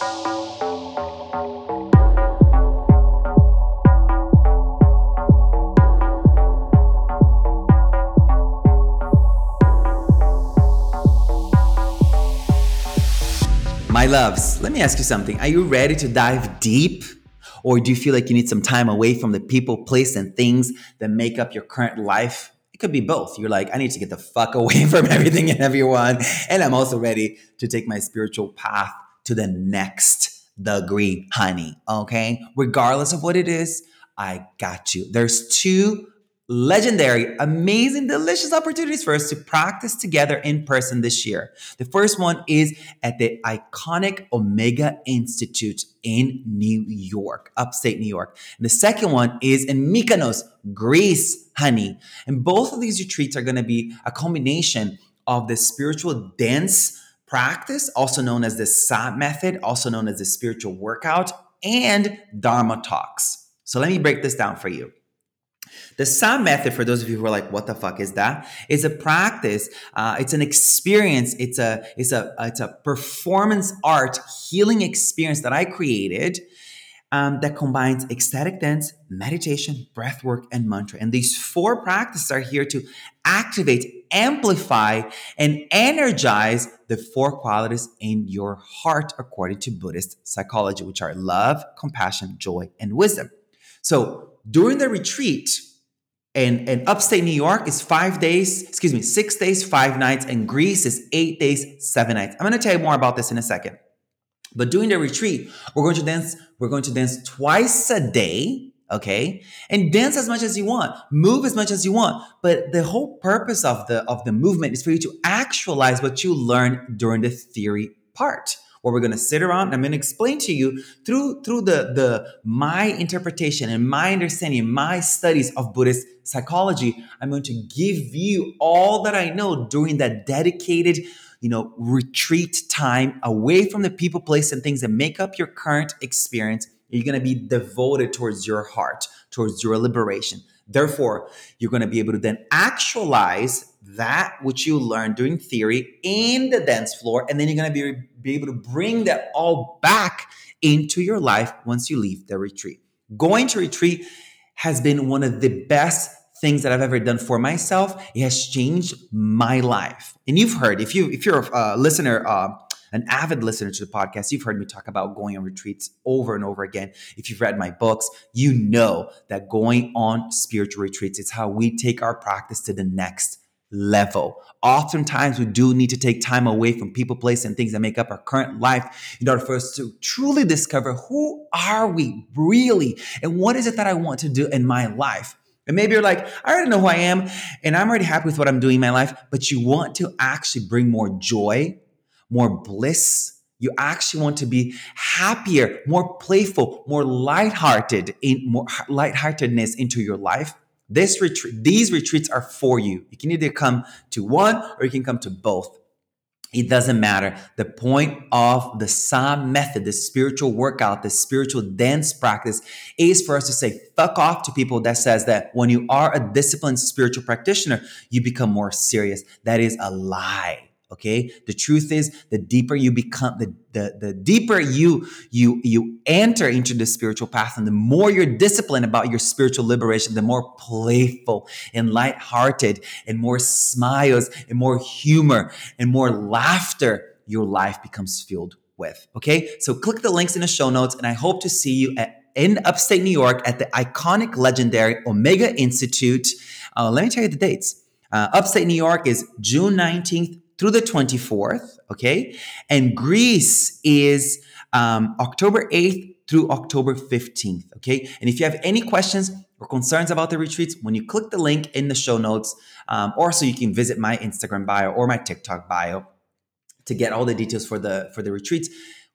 My loves, let me ask you something. Are you ready to dive deep? Or do you feel like you need some time away from the people, place, and things that make up your current life? It could be both. You're like, I need to get the fuck away from everything and everyone. And I'm also ready to take my spiritual path to the next degree, honey. Okay. Regardless of what it is, I got you. There's two legendary, amazing, delicious opportunities for us to practice together in person this year. The first one is at the iconic Omega Institute in New York, upstate New York. And the second one is in Mykonos, Greece, honey. And both of these retreats are going to be a combination of the spiritual dance practice, also known as the Sah method, also known as the spiritual workout, and Dharma talks. So let me break this down for you. The Sah method, for those of you who are like, "What the fuck is that?" is a practice. Uh, it's an experience. It's a it's a it's a performance art healing experience that I created um, that combines ecstatic dance, meditation, breath work, and mantra. And these four practices are here to activate, amplify, and energize the four qualities in your heart, according to Buddhist psychology, which are love, compassion, joy, and wisdom. So during the retreat, and, and upstate New York is five days, excuse me, six days, five nights, and Greece is eight days, seven nights. I'm gonna tell you more about this in a second. But during the retreat, we're going to dance, we're going to dance twice a day, okay? And dance as much as you want, move as much as you want. But the whole purpose of the of the movement is for you to actualize what you learn during the theory part where we're going to sit around and I'm going to explain to you through through the the my interpretation and my understanding, my studies of Buddhist psychology. I'm going to give you all that I know during that dedicated you know retreat time away from the people place and things that make up your current experience you're going to be devoted towards your heart towards your liberation therefore you're going to be able to then actualize that which you learned during theory in the dance floor and then you're going to be be able to bring that all back into your life once you leave the retreat. Going to retreat has been one of the best things that I've ever done for myself. It has changed my life. And you've heard, if you if you're a listener, uh, an avid listener to the podcast, you've heard me talk about going on retreats over and over again. If you've read my books, you know that going on spiritual retreats is how we take our practice to the next level. Oftentimes, we do need to take time away from people, place, and things that make up our current life in order for us to truly discover who are we really and what is it that I want to do in my life. And maybe you're like, I already know who I am and I'm already happy with what I'm doing in my life, but you want to actually bring more joy, more bliss. You actually want to be happier, more playful, more lighthearted, in more lightheartedness into your life this retreat, these retreats are for you. You can either come to one or you can come to both. It doesn't matter. The point of the Sah method, the spiritual workout, the spiritual dance practice is for us to say fuck off to people that says that when you are a disciplined spiritual practitioner, you become more serious. That is a lie. Okay. The truth is the deeper you become, the, the, the deeper you, you, you enter into the spiritual path and the more you're disciplined about your spiritual liberation, the more playful and lighthearted and more smiles and more humor and more laughter your life becomes filled with. Okay. So click the links in the show notes and I hope to see you at, in upstate New York at the iconic legendary Omega Institute. Uh, let me tell you the dates. Uh, upstate New York is June 19th through the 24th, okay? And Greece is um, October 8th through October 15th, okay? And if you have any questions or concerns about the retreats, when you click the link in the show notes, um, or so you can visit my Instagram bio or my TikTok bio to get all the details for the for the retreats.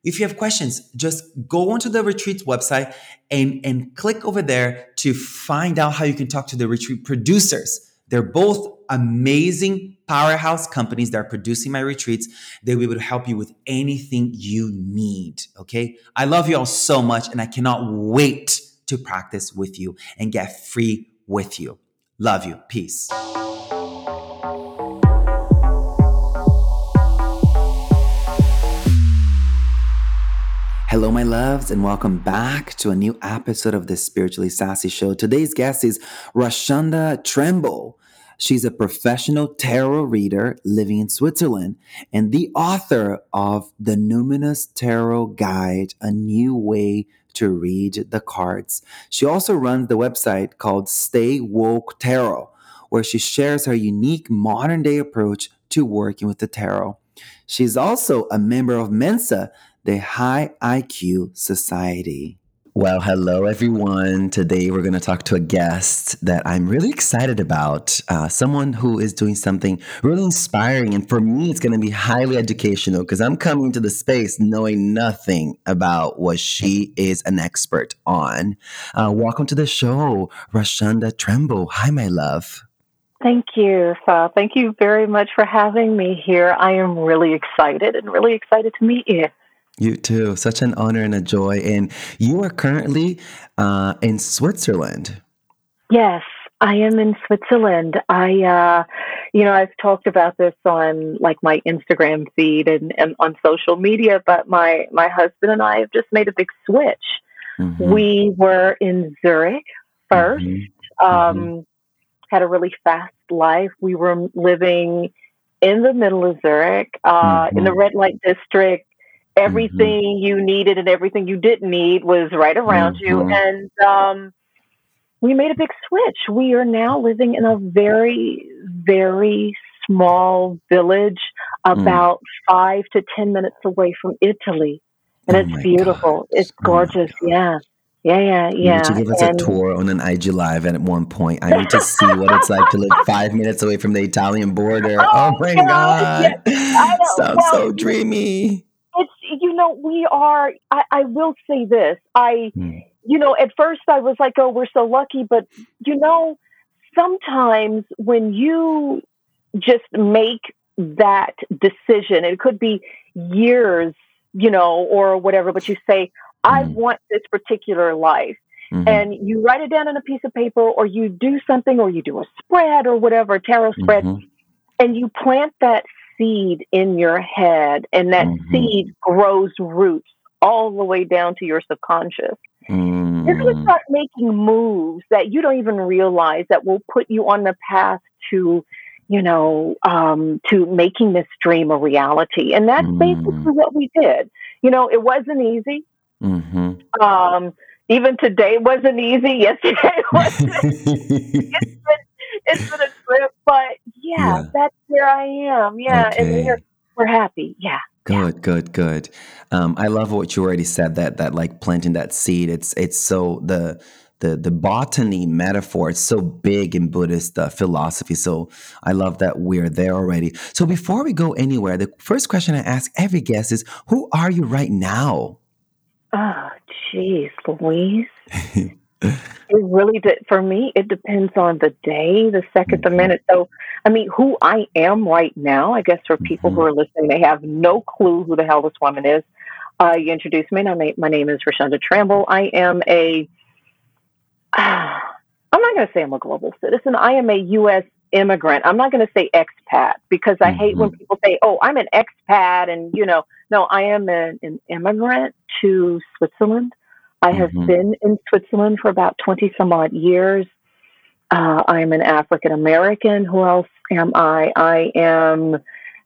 If you have questions, just go onto the retreats website and, and click over there to find out how you can talk to the retreat producers. They're both amazing powerhouse companies that are producing my retreats. They will be able to help you with anything you need. Okay. I love you all so much and I cannot wait to practice with you and get free with you. Love you. Peace. Hello, my loves, and welcome back to a new episode of the Spiritually Sassy Show. Today's guest is Rashunda Tramble. She's a professional tarot reader living in Switzerland and the author of The Numinous Tarot Guide, a new way to read the cards. She also runs the website called Stay Woke Tarot, where she shares her unique modern day approach to working with the tarot. She's also a member of Mensa, the High IQ Society. Well, hello, everyone. Today we're going to talk to a guest that I'm really excited about. Uh, someone who is doing something really inspiring. And for me, it's going to be highly educational because I'm coming to the space knowing nothing about what she is an expert on. Uh, welcome to the show, Rashunda Tramble. Hi, my love. Thank you, Sah. Thank you very much for having me here. I am really excited and really excited to meet you. You too. Such an honor and a joy. And you are currently uh, in Switzerland. Yes, I am in Switzerland. I, uh, you know, I've talked about this on like my Instagram feed and, and on social media, but my, my husband and I have just made a big switch. Mm-hmm. We were in Zurich 1st mm-hmm. um, mm-hmm. had a really fast life. We were living in the middle of Zurich, uh, in the mm-hmm. red light district everything mm-hmm. you needed and everything you didn't need was right around mm-hmm. you and um, we made a big switch we are now living in a very very small village about mm. five to ten minutes away from italy and oh it's beautiful it's oh gorgeous oh yeah yeah, yeah, yeah. You need to give us and, a tour on an IG live at one point. I need to see what it's like to live five minutes away from the Italian border. Oh, oh my God. God. Yeah, Sounds well, so dreamy you know we are i, I will say this i mm. you know at first i was like oh we're so lucky but you know sometimes when you just make that decision it could be years you know or whatever but you say i mm. want this particular life mm-hmm. and you write it down on a piece of paper or you do something or you do a spread or whatever tarot spread mm-hmm. and you plant that seed in your head, and that mm-hmm. seed grows roots all the way down to your subconscious. Mm. You're going to start making moves that you don't even realize that will put you on the path to, you know, um, to making this dream a reality. And that's mm. basically what we did. You know, it wasn't easy. Mm-hmm. Um, even today it wasn't easy. Yesterday it wasn't. it's been it's been a trip, but yeah, yeah, that's where I am. Yeah, okay. and we're we're happy. Yeah. Good, yeah. good, good. Um, I love what you already said. That that like planting that seed. It's it's so the the the botany metaphor. It's so big in Buddhist uh, philosophy. So I love that we're there already. So before we go anywhere, the first question I ask every guest is, "Who are you right now?" Oh, jeez, Louise. It really did. For me, it depends on the day, the 2nd the mm-hmm. minute. So, I mean, who I am right now, I guess for people mm-hmm. who are listening, they have no clue who the hell this woman is. Uh, you introduced me. My, my name is Rashunda Tramble I am a, uh, I'm not going to say I'm a global citizen. I am a U.S. immigrant. I'm not going to say expat because I mm-hmm. hate when mm-hmm. people say, oh, I'm an expat. And, you know, no, I am an, an immigrant to Switzerland. I have mm-hmm. been in Switzerland for about 20 some odd years. Uh, I'm an African American. Who else am I? I am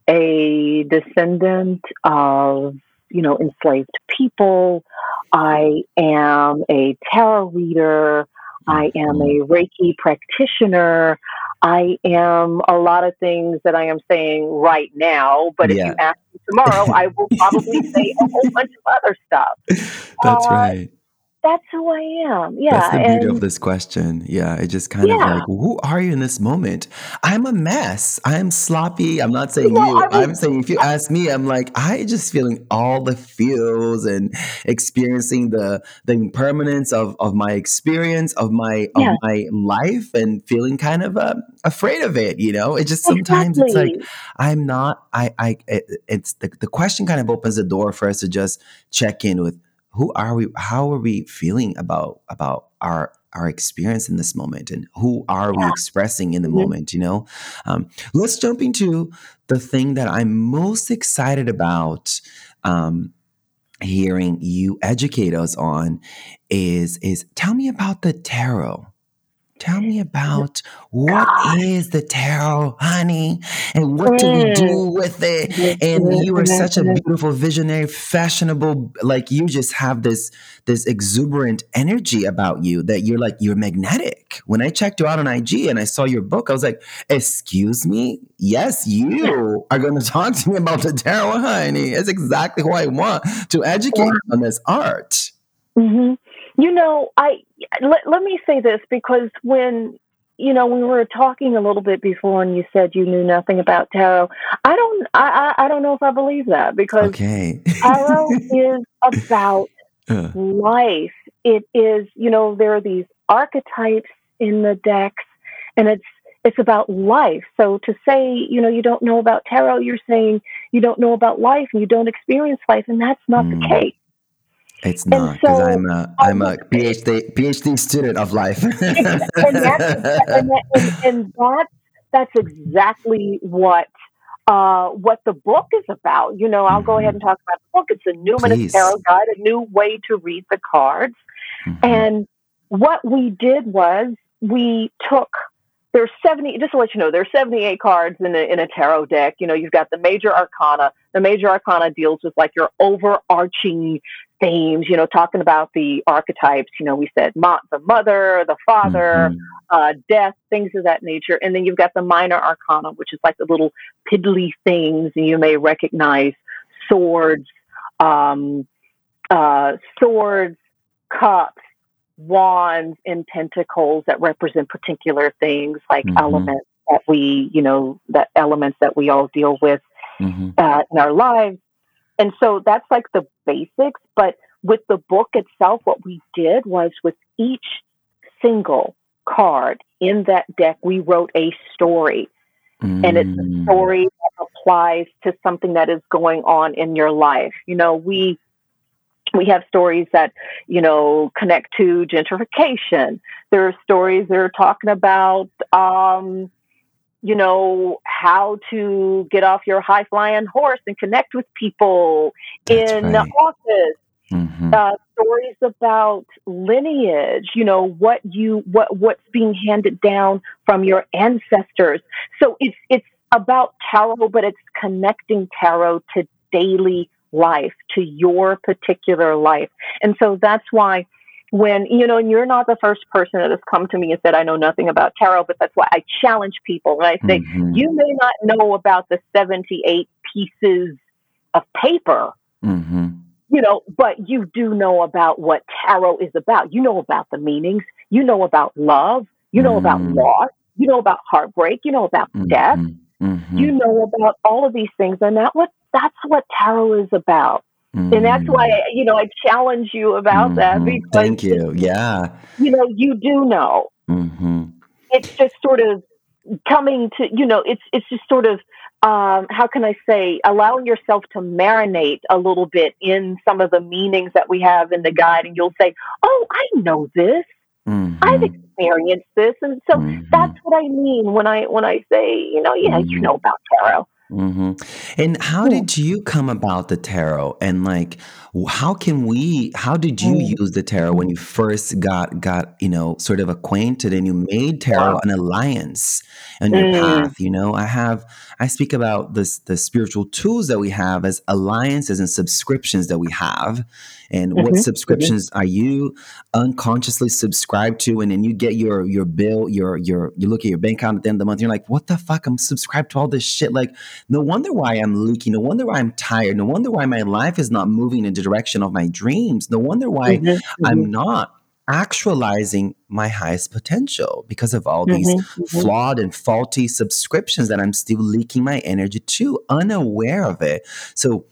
a descendant of, you know, enslaved people. I am a tarot reader. I am a Reiki practitioner. I am a lot of things that I am saying right now, but yeah. if you ask me tomorrow, I will probably say a whole bunch of other stuff. That's uh, right that's who I am. Yeah. That's the beauty and, of this question. Yeah. It just kind yeah. of like, who are you in this moment? I'm a mess. I'm sloppy. I'm not saying well, you. I am saying if you ask me, I'm like, I just feeling all the feels and experiencing the the impermanence of, of my experience, of my yeah. of my life and feeling kind of uh, afraid of it, you know? It just sometimes exactly. it's like I'm not I I it, it's the, the question kind of opens the door for us to just check in with who are we how are we feeling about about our our experience in this moment and who are yeah. we expressing in the mm-hmm. moment you know um, let's jump into the thing that i'm most excited about um, hearing you educate us on is is tell me about the tarot. Tell me about what is the tarot, honey, and what do we do with it? And you are such a beautiful, visionary, fashionable. Like you just have this this exuberant energy about you that you're like you're magnetic. When I checked you out on IG and I saw your book, I was like, "Excuse me, yes, you are going to talk to me about the tarot, honey. It's exactly who I want to educate on this art." hmm You know, I let, let me say this because when you know we were talking a little bit before, and you said you knew nothing about tarot. I don't. I I, I don't know if I believe that because Okay. tarot is about Uh, life. It is, you know, there are these archetypes in the decks, and it's it's about life. So to say, you know, you don't know about tarot, you're saying you don't know about life and you don't experience life, and that's not Mm. the case. It's not because so I'm a I'm a PhD PhD student of life. and that's and that, and, and that's that's exactly what uh, what the book is about. You know, I'll go ahead and talk about the book. It's a numinous tarot guide, a new way to read the cards. Mhm. And what we did was we took there's 70 just to let you know there's 78 cards in a, in a tarot deck you know you've got the major arcana the major arcana deals with like your overarching themes you know talking about the archetypes you know we said mo- the mother the father Mhm. uh, death things of that nature and then you've got the minor arcana which is like the little piddly things and you may recognize swords um, uh, swords cups wands and pentacles that represent particular things like Mhm. elements that we, you know, that elements that we all deal with Mhm. uh, in our lives. And so that's like the basics. But with the book itself, what we did was with each single card in that deck, we wrote a story. And it's a Mm. story that applies to something that is going on in your life. You know, we we have stories that you know connect to gentrification there are stories that are talking about um, you know how to get off your high flying horse and connect with people That's in right. office Mhm. uh, stories about lineage you know what you what what's being handed down from your ancestors so it's it's about tarot but it's connecting tarot to daily life to your particular life and so that's why when you know and you're not the first person that has come to me and said i know nothing about tarot but that's why i challenge people and i say Mhm. you may not know about the 78 pieces of paper Mhm. you know, but you do know about what tarot is about. You know about the meanings. You know about love. You know about Mm. loss. You know about heartbreak. You know about death. Mhm. Mhm. You know about all of these things, and that what that's what tarot is about. And that's why Mm. you know I challenge you about that Mhm. because Thank you. Yeah. you know you do know. Mhm. It's just sort of coming to you know it's it's just sort of um, how can I say allowing yourself to marinate a little bit in some of the meanings that we have in the guide, and you'll say, "Oh, I know this. I've Mhm. experienced this," and so that's Mhm. what I mean when I when I say, you know, yeah, you Mhm. know about tarot. Mhm. And how Hmm. did you come about the tarot? And like, how can we? How did you Mm. use the tarot when you first got got you know sort of acquainted and you made tarot Wow. an alliance on your Mm. path? You know, I have I speak about this the spiritual tools that we have as alliances and subscriptions that we have, and what Mhm. Mhm. subscriptions are you unconsciously subscribed to? And then you get your your bill, your your you look at your bank account at the end of the month, you're like, what the fuck? I'm subscribed to all this shit, like. No wonder why I'm leaky. No wonder why I'm tired. No wonder why my life is not moving in the direction of my dreams. No wonder why Mhm. I'm Mhm. not actualizing my highest potential because of all these Mhm. Mhm. flawed and faulty subscriptions that I'm still leaking my energy to, unaware of it. So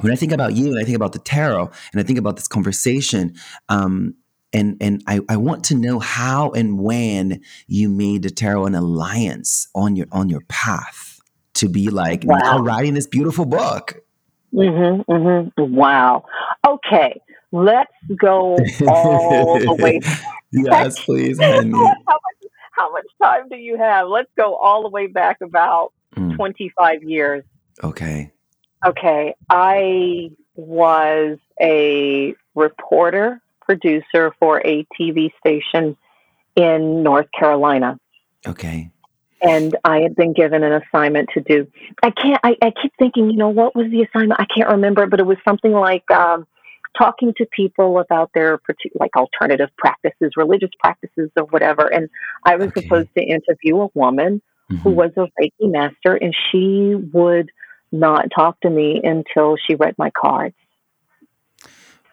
when I think about you and I think about the tarot and I think about this conversation, um, and and I, I want to know how and when you made the tarot an alliance on your on your path to be like now writing this beautiful book. Mhm. Mhm. Wow. Okay. Let's go all the way yes, please, how much how much time do you have? Let's go all the way back about Mm, 25 years. okay. Okay. I was a reporter, producer for a TV station in North Carolina. Okay. And I had been given an assignment to do. I can't, I, I keep thinking, you know, what was the assignment? I can't remember, but it was something like um, talking to people about their like alternative practices, religious practices, or whatever. And I was okay. supposed to interview a woman mm-hmm. who was a Reiki master, and she would not talk to me until she read my cards.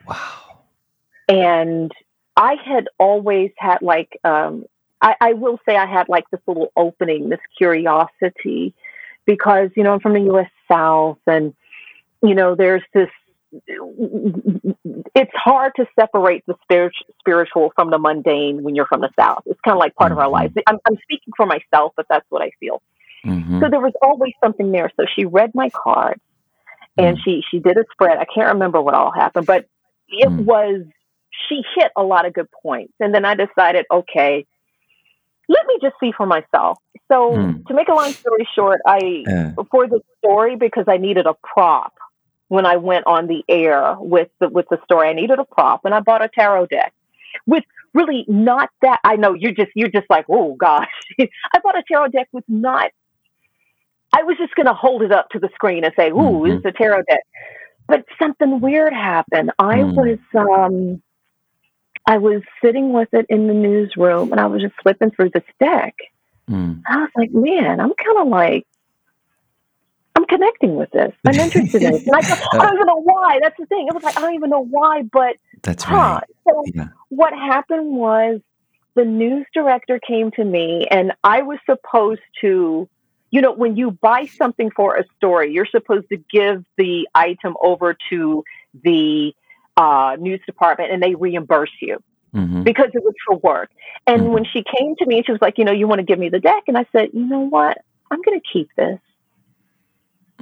Wow. And I had always had like, um, I, I will say I had like this little opening, this curiosity, because, you know, I'm from the US South and, you know, there's this it's hard to separate the spiritual from the mundane when you're from the South. It's kind of like part mm-hmm. of our lives. I'm, I'm, speaking for myself, but that's what I feel. Mm-hmm. So there was always something there. So she read my card, and mm. she, she did a spread. I can't remember what all happened, but it mm. was, she hit a lot of good points. And then I decided, okay, let me just see for myself. So mm. to make a long story short, I, uh. for the story, because I needed a prop, when I went on the air with the with the story. I needed a prop, and I bought a tarot deck with really not that. I know you're just you're just like, oh gosh, I bought a tarot deck with not. I was just going to hold it up to the screen and say, "Ooh, mm-hmm. it's a tarot deck," but something weird happened. I mm. was um, I was sitting with it in the newsroom, and I was just flipping through this deck. Mm. I was like, man, I'm kind of like I'm connecting with this. I'm interested in it. And I, I, don't even know why. That's the thing. It was like, I don't even know why, but that's huh. right. So yeah. what happened was the news director came to me and I was supposed to, you know, when you buy something for a story, you're supposed to give the item over to the uh, news department and they reimburse you. Mm-hmm. Because it was for work. And mm-hmm. when she came to me, she was like, You know, you want to give me the deck? And I said, You know what? I'm going to keep this.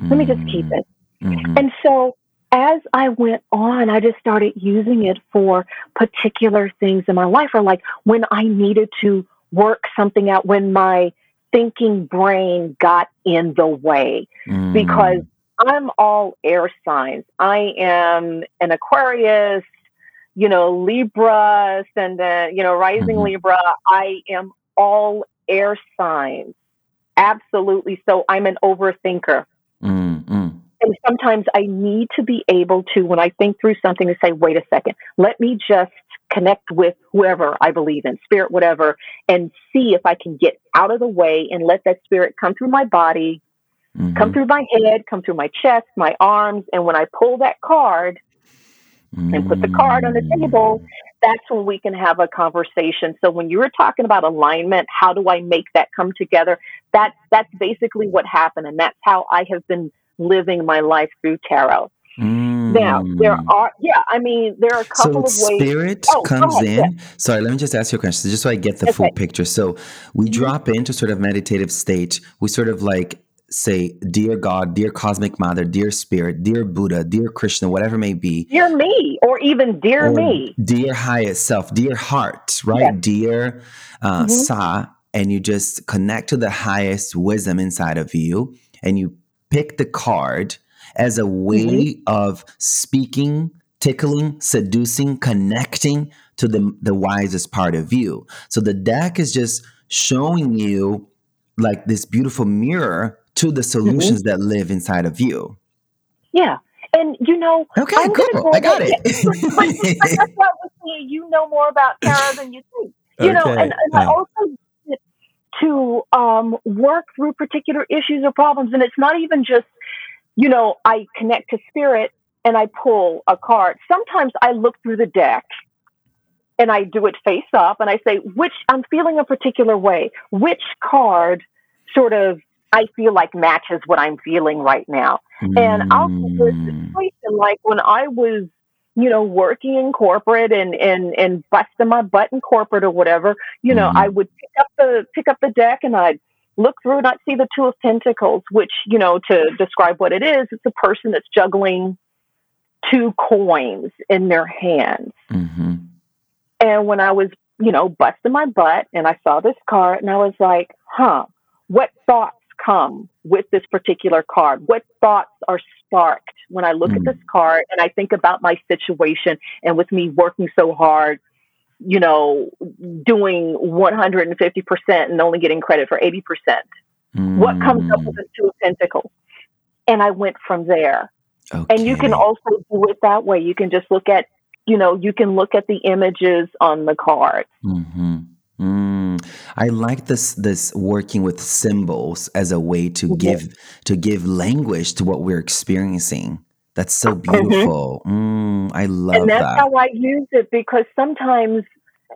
Let me just keep it. Mm-hmm. And so as I went on, I just started using it for particular things in my life, or like when I needed to work something out, when my thinking brain got in the way, mm. because I'm all air signs. I am an Aquarius, you know, Libra, and then, you know, rising mm-hmm. Libra. I am all air signs. Absolutely. So I'm an overthinker. Mm-hmm. And sometimes I need to be able to, when I think through something, to say, wait a second, let me just connect with whoever I believe in, spirit, whatever, and see if I can get out of the way and let that spirit come through my body, mm-hmm. come through my head, come through my chest, my arms. And when I pull that card mm-hmm. and put the card on the table, mm. that's when we can have a conversation. So when you were talking about alignment, how do I make that come together? That that's basically what happened, and that's how I have been living my life through tarot. Mm. Now there are, yeah, I mean there are a couple so of ways. Spirit oh, comes in. Yeah. Sorry, let me just ask you a question, just so I get the okay. full picture. So we mm-hmm. drop into sort of meditative state. We sort of like say, "Dear God, dear Cosmic Mother, dear Spirit, dear Buddha, dear Krishna, whatever may be." Dear me, or even dear or me, dear highest self, dear heart, right? Yes. Dear uh, mm-hmm. Sah, and you just connect to the highest wisdom inside of you and you pick the card as a way mm-hmm. of speaking tickling seducing connecting to the the wisest part of you so the deck is just showing you like this beautiful mirror to the mm-hmm. solutions mm-hmm. that live inside of you yeah and you know okay I'm cool go i got it you know more about tarot than you think you okay. know and, and i also to um, work through particular issues or problems. And it's not even just, you know, I connect to spirit and I pull a card. Sometimes I look through the deck and I do it face up and I say, which I'm feeling a particular way. Which card sort of I feel like matches what I'm feeling right now. Mm. And I'll this situation like when I was you know, working in corporate and and and busting my butt in corporate or whatever, you know, mm-hmm. I would pick up the pick up the deck and I'd look through and I'd see the two of pentacles, which, you know, to describe what it is, it's a person that's juggling two coins in their hands. Mm-hmm. And when I was, you know, busting my butt and I saw this card and I was like, huh, what thoughts come with this particular card? What thoughts are sparked when I look mm. at this card and I think about my situation and with me working so hard, you know, doing 150% and only getting credit for 80%? Mm. What comes up with the Two of Pentacles? And I went from there. Okay. And you can also do it that way. You can just look at, you know, you can look at the images on the card. Mm-hmm. Mm. I like this this working with symbols as a way to give to give language to what we're experiencing. That's so mm-hmm. beautiful. Mm-hmm. Mm, I love and that's that. how I use it because sometimes,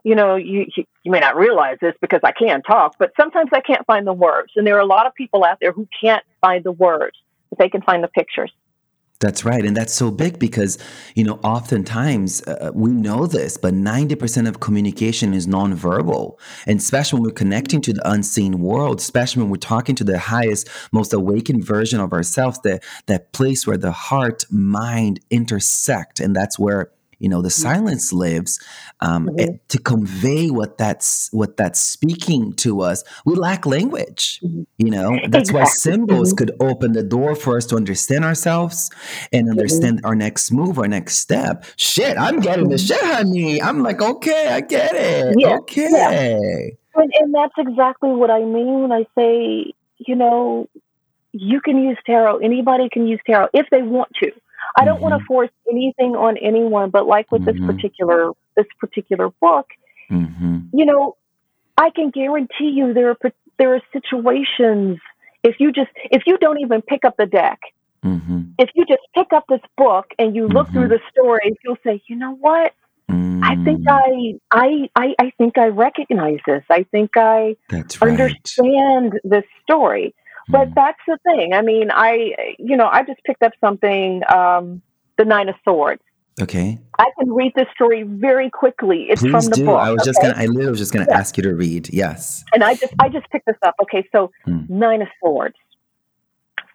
you know, you you may not realize this because I can't talk, but sometimes I can't find the words, and there are a lot of people out there who can't find the words, but they can find the pictures. That's right. And that's so big because, you know, oftentimes uh, we know this, but 90% of communication is nonverbal. And especially when we're connecting to the unseen world, especially when we're talking to the highest, most awakened version of ourselves, that, that place where the heart, mind intersect. And that's where you know the silence lives um, mm-hmm. it, to convey what that's what that's speaking to us we lack language mm-hmm. you know that's exactly. why symbols mm-hmm. could open the door for us to understand ourselves and mm-hmm. understand our next move our next step shit i'm getting the mm-hmm. shit honey i'm like okay i get it yeah. okay yeah. And, and that's exactly what i mean when i say you know you can use tarot anybody can use tarot if they want to I don't mm-hmm. want to force anything on anyone, but like with mm-hmm. this particular this particular book, mm-hmm. you know, I can guarantee you there are there are situations if you just if you don't even pick up the deck, mm-hmm. if you just pick up this book and you look through mm-hmm. the stories, you'll say, you know what? I think mm. I, I I I think I recognize this. I think I right. understand this story. But hmm. that's the thing. I mean, I, you know, I just picked up something, um, The Nine of Swords. Okay. I can read this story very quickly. It's Please from the do. book. I was okay? just gonna. I literally was just gonna yeah. ask you to read. Yes. And I just, I just picked this up. Okay, so hmm. Nine of Swords.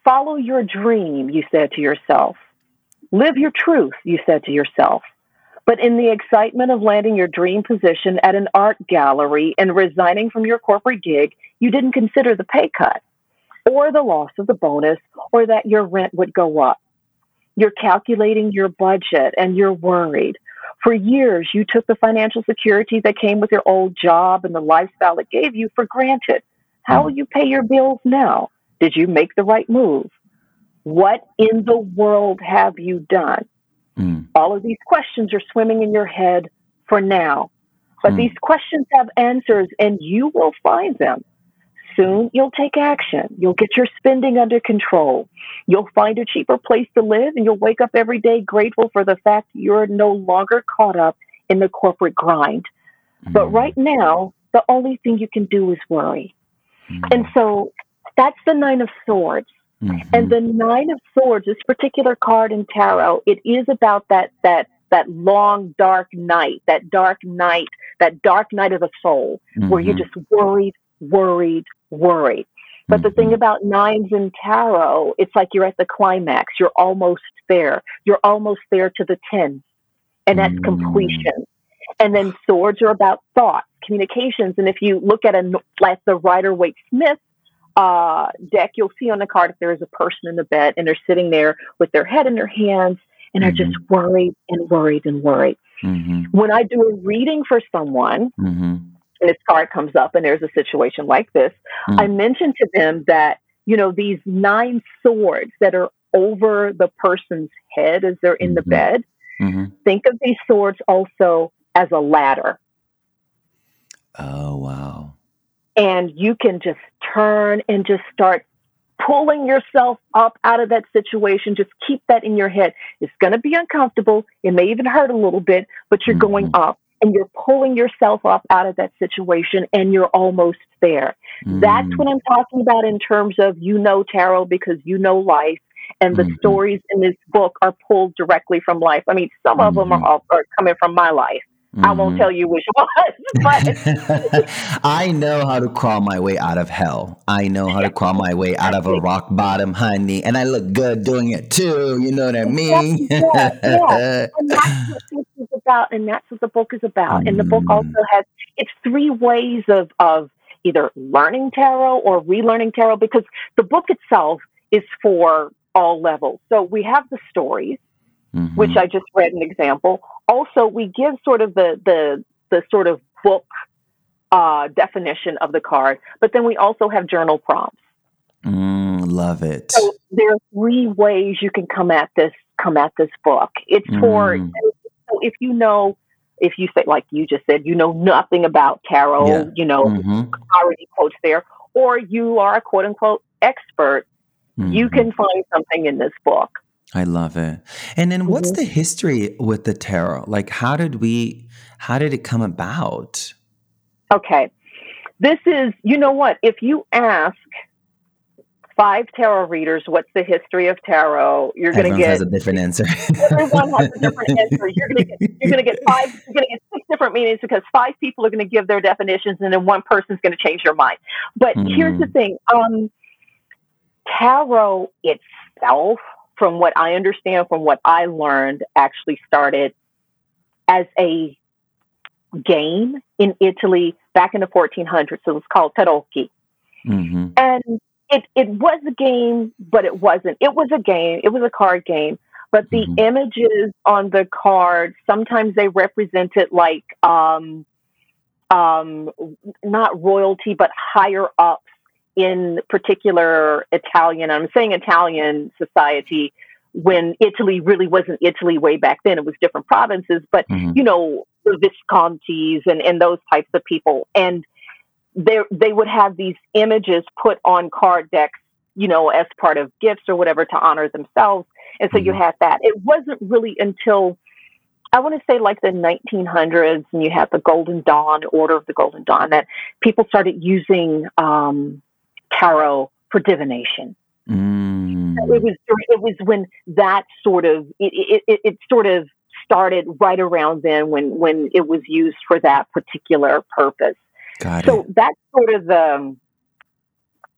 Follow your dream, you said to yourself. Live your truth, you said to yourself. But in the excitement of landing your dream position at an art gallery and resigning from your corporate gig, you didn't consider the pay cut or the loss of the bonus or that your rent would go up. You're calculating your budget and you're worried. For years, you took the financial security that came with your old job and the lifestyle it gave you for granted. How will you pay your bills now? Did you make the right move? What in the world have you done? Mm. All of these questions are swimming in your head for now. But mm. these questions have answers and you will find them. Soon you'll take action. You'll get your spending under control. You'll find a cheaper place to live and you'll wake up every day grateful for the fact you're no longer caught up in the corporate grind. Mm-hmm. But right now, the only thing you can do is worry. Mm-hmm. And so that's the Nine of Swords. Mm-hmm. And the Nine of Swords, this particular card in tarot, it is about that that that long dark night, that dark night, that dark night of the soul, where you're mm-hmm. just worried, worried, worried. But mm-hmm. the thing mm-hmm. about nines in tarot, it's like you're at the climax. You're almost there. You're almost there to the 10. And that's mm-hmm. completion. And then swords are about thoughts, communications. And if you look at a like the Rider Waite Smith uh, deck, you'll see on the card if there is a person in the bed and they're sitting there with their head in their hands and mm-hmm. are just worried and worried and worried. Mm-hmm. When I do a reading for someone, mm-hmm and this card comes up and there's a situation like this, mm. I mentioned to them that, you know, these nine swords that are over the person's head as they're in mm-hmm. the bed, mm-hmm. think of these swords also as a ladder. Oh, wow. And you can just turn and just start pulling yourself up out of that situation. Just keep that in your head. It's going to be uncomfortable. It may even hurt a little bit, but you're mm-hmm. going up and you're pulling yourself up out of that situation and you're almost there. Mm. That's what I'm talking about in terms of you know tarot because you know life and the mm-hmm. stories in this book are pulled directly from life. I mean, some mm-hmm. of them are, are coming from my life. Mm-hmm. I won't mm-hmm. tell you which ones, but I know how to crawl my way out of hell. I know how to crawl my way out of a rock bottom, honey, and I look good doing it too. You know what I mean? yeah, yeah. And that's what this is about, and that's what the book is about. Mm. And the book also mm. has it's three ways of of either learning tarot or relearning tarot because the book itself is for all levels. So we have the stories, mm-hmm. which I just read an example. Also, we give sort of the the the sort of book uh, definition of the card, but then we also have journal prompts. Mm, love it. So there are three ways you can come at this come at this book. It's for mm. so if you know if you say like you just said you know nothing about tarot, yeah. you know mm-hmm. already quotes there, or you are a quote unquote expert, mm-hmm. you can find something in this book. I love it. And then what's mm-hmm. the history with the tarot? Like how did we how did it come about? Okay. This is, you know what, if you ask five tarot readers what's the history of tarot, you're going to get Everyone has a different answer. everyone has a different answer. You're going to get you're going to get five you're going to get six different meanings because five people are going to give their definitions and then one person's going to change their mind. But mm. here's the thing, um, tarot itself from what I understand from what I learned actually started as a game in Italy back in the 1400s. So it was called tarocchi. Mm-hmm. And it, it was a game, but it wasn't. It was a game. It was a card game. But the mm-hmm. images on the card, sometimes they represented like um, um, not royalty, but higher ups in particular Italian, I'm saying Italian society, when Italy really wasn't Italy way back then. It was different provinces, but mm-hmm. you know, the Viscontis and, and those types of people. And they they would have these images put on card decks, you know, as part of gifts or whatever to honor themselves. And so mm-hmm. you had that. It wasn't really until I want to say like the 1900s, and you had the Golden Dawn, Order of the Golden Dawn, that people started using um, tarot for divination. Mm. It was it was when that sort of it, it, it sort of started right around then when when it was used for that particular purpose. Got so it. that's sort of the,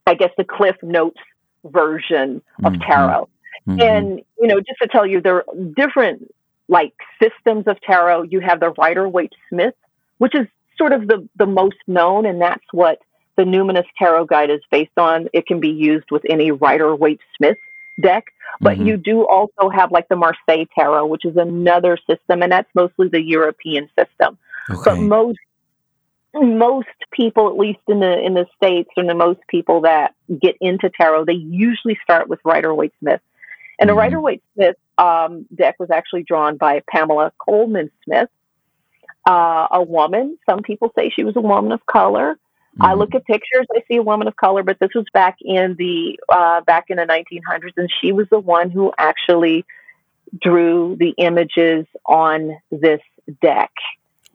I guess, the Cliff Notes version of mm-hmm. tarot. Mm-hmm. And you know, just to tell you, there are different like systems of tarot. You have the Rider Waite Smith, which is sort of the the most known, and that's what the Numinous Tarot Guide is based on. It can be used with any Rider Waite Smith deck, but mm-hmm. you do also have like the Marseille Tarot, which is another system, and that's mostly the European system. Okay. But most most people, at least in the in the states, and the most people that get into tarot, they usually start with Rider Waite Smith. And mm-hmm. the Rider Waite Smith um, deck was actually drawn by Pamela Colman Smith, uh, a woman. Some people say she was a woman of color. Mm-hmm. I look at pictures, I see a woman of color, but this was back in the uh, back in the 1900s, and she was the one who actually drew the images on this deck.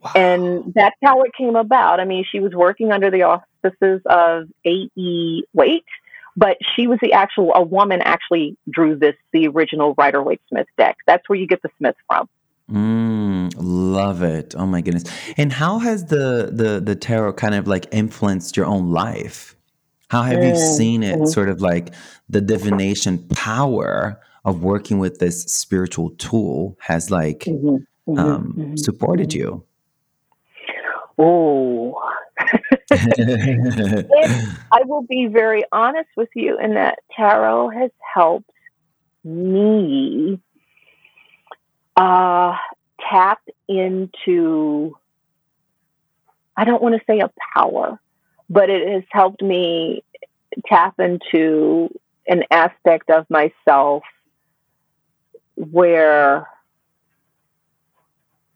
Wow. And that's how it came about. I mean, she was working under the auspices of A.E. Waite, but she was the actual, a woman actually drew this, the original Rider Waite Smith deck. That's where you get the Smith from. Mm, love it. Oh my goodness. And how has the the the tarot kind of like influenced your own life? How have you mm, seen it mm-hmm. sort of like the divination power of working with this spiritual tool has like mm-hmm, mm-hmm, um, mm-hmm. supported you? Oh, I will be very honest with you in that tarot has helped me uh, tap into, I don't want to say a power, but it has helped me tap into an aspect of myself where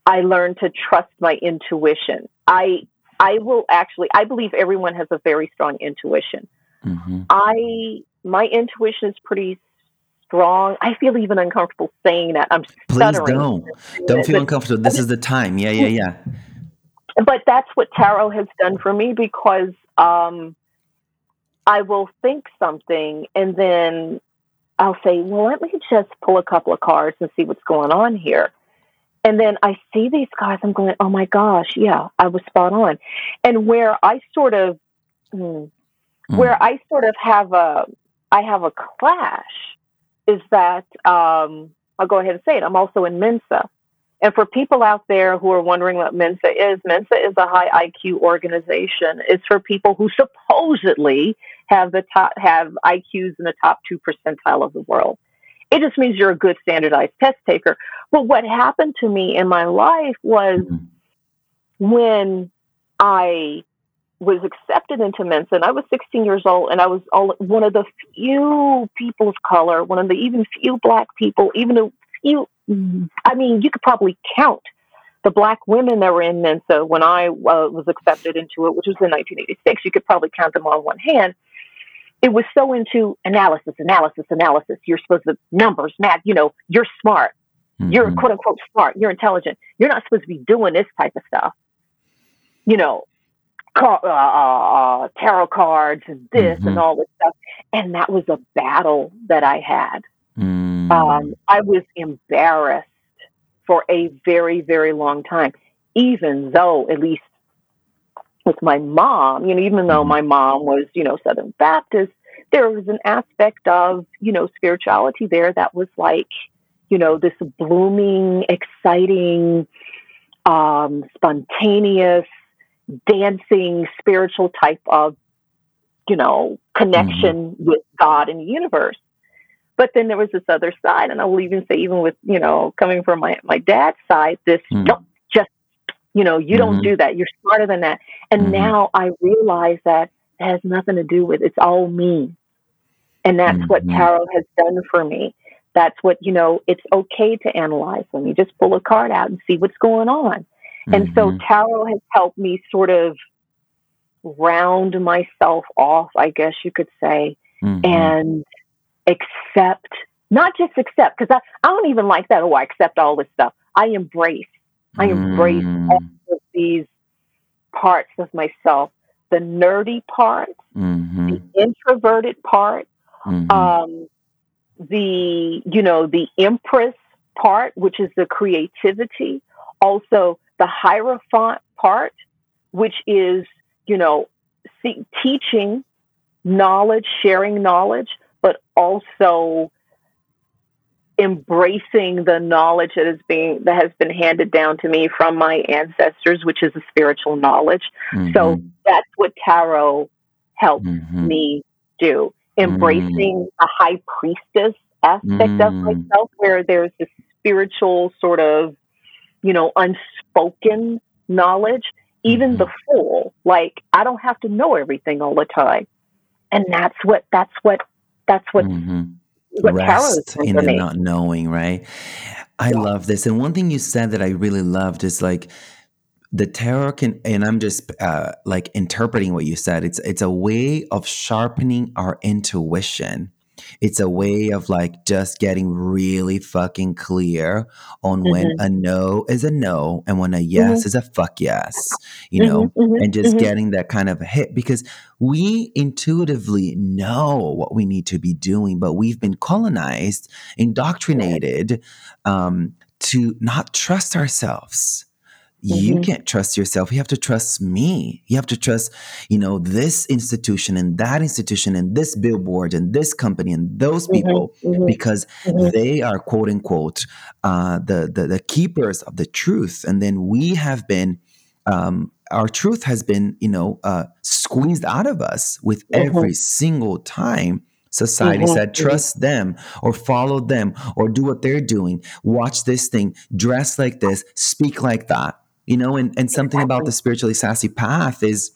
I learned to trust my intuition. I I will actually I believe everyone has a very strong intuition. Mm-hmm. I my intuition is pretty strong. I feel even uncomfortable saying that. I'm stuttering. Please don't. Don't feel uncomfortable. This is the time. Yeah, yeah, yeah. But that's what tarot has done for me because um, I will think something and then I'll say, well, let me just pull a couple of cards and see what's going on here. And then I see these cards, I'm going, oh my gosh, yeah, I was spot on. And where I sort of, hmm, mm. where I sort of have a, I have a clash is that um, I'll go ahead and say it. I'm also in Mensa, And for people out there who are wondering what Mensa is, Mensa is a high IQ organization. It's for people who supposedly have the top have IQs in the top two percentile of the world. It just means you're a good standardized test taker. But what happened to me in my life was mm-hmm. when I was accepted into Mensa, and I was 16 years old, and I was all, one of the few people of color, one of the even few black people, even a few, I mean, you could probably count the black women that were in Mensa when I uh, was accepted into it, which was in 1986. You could probably count them on one hand. It was so into analysis, analysis, analysis. You're supposed to numbers, math. You know, you're smart. Mm-hmm. You're quote unquote smart. You're intelligent. You're not supposed to be doing this type of stuff. You know, car, uh, uh, uh, tarot cards and this mm-hmm. and all this stuff. And that was a battle that I had. Mm. Um, I was embarrassed for a very, very long time, even though, at least with my mom, you know, even though mm-hmm. my mom was, you know, Southern Baptist, there was an aspect of, you know, spirituality there that was like, you know, this blooming, exciting, um, spontaneous, dancing spiritual type of you know connection mm-hmm. with god and the universe but then there was this other side and i will even say even with you know coming from my my dad's side this mm-hmm. don't just you know you don't mm-hmm. do that you're smarter than that and mm-hmm. now i realize that it has nothing to do with it's all me and that's what mm-hmm. tarot has done for me that's what you know it's okay to analyze when you just pull a card out and see what's going on and mm-hmm. so tarot has helped me sort of round myself off, I guess you could say, mm-hmm. and accept, not just accept, because I, I don't even like that. Oh, I accept all this stuff. I embrace, I embrace mm-hmm. all of these parts of myself the nerdy part, mm-hmm. the introverted part, mm-hmm. um, the, you know, the empress part, which is the creativity, also the hierophant part, which is, you know, see, teaching knowledge, sharing knowledge, but also embracing the knowledge that is being that has been handed down to me from my ancestors, which is a spiritual knowledge. Mm-hmm. So that's what tarot helps mm-hmm. me do. Embracing mm-hmm. a high priestess aspect of mm. myself where there's this spiritual sort of you know, unspoken knowledge, even mm-hmm. the full. Like I don't have to know everything all the time. And that's what that's what that's what mm-hmm. what Rest in the not knowing, right? I yeah. love this. And one thing you said that I really loved is like the tarot can and i'm just uh, like interpreting what you said it's it's a way of sharpening our intuition it's a way of like just getting really fucking clear on mm-hmm. when a no is a no and when a yes mm-hmm. is a fuck yes, you mm-hmm, know, mm-hmm, and just mm-hmm. getting that kind of hit because we intuitively know what we need to be doing, but we've been colonized, indoctrinated um, to not trust ourselves you mm-hmm. can't trust yourself you have to trust me you have to trust you know this institution and that institution and this billboard and this company and those mm-hmm. people mm-hmm. because mm-hmm. they are quote unquote uh, the, the, the keepers of the truth and then we have been um, our truth has been you know uh, squeezed out of us with mm-hmm. every single time society mm-hmm. said trust them or follow them or do what they're doing watch this thing dress like this speak like that you know and, and something about the spiritually sassy path is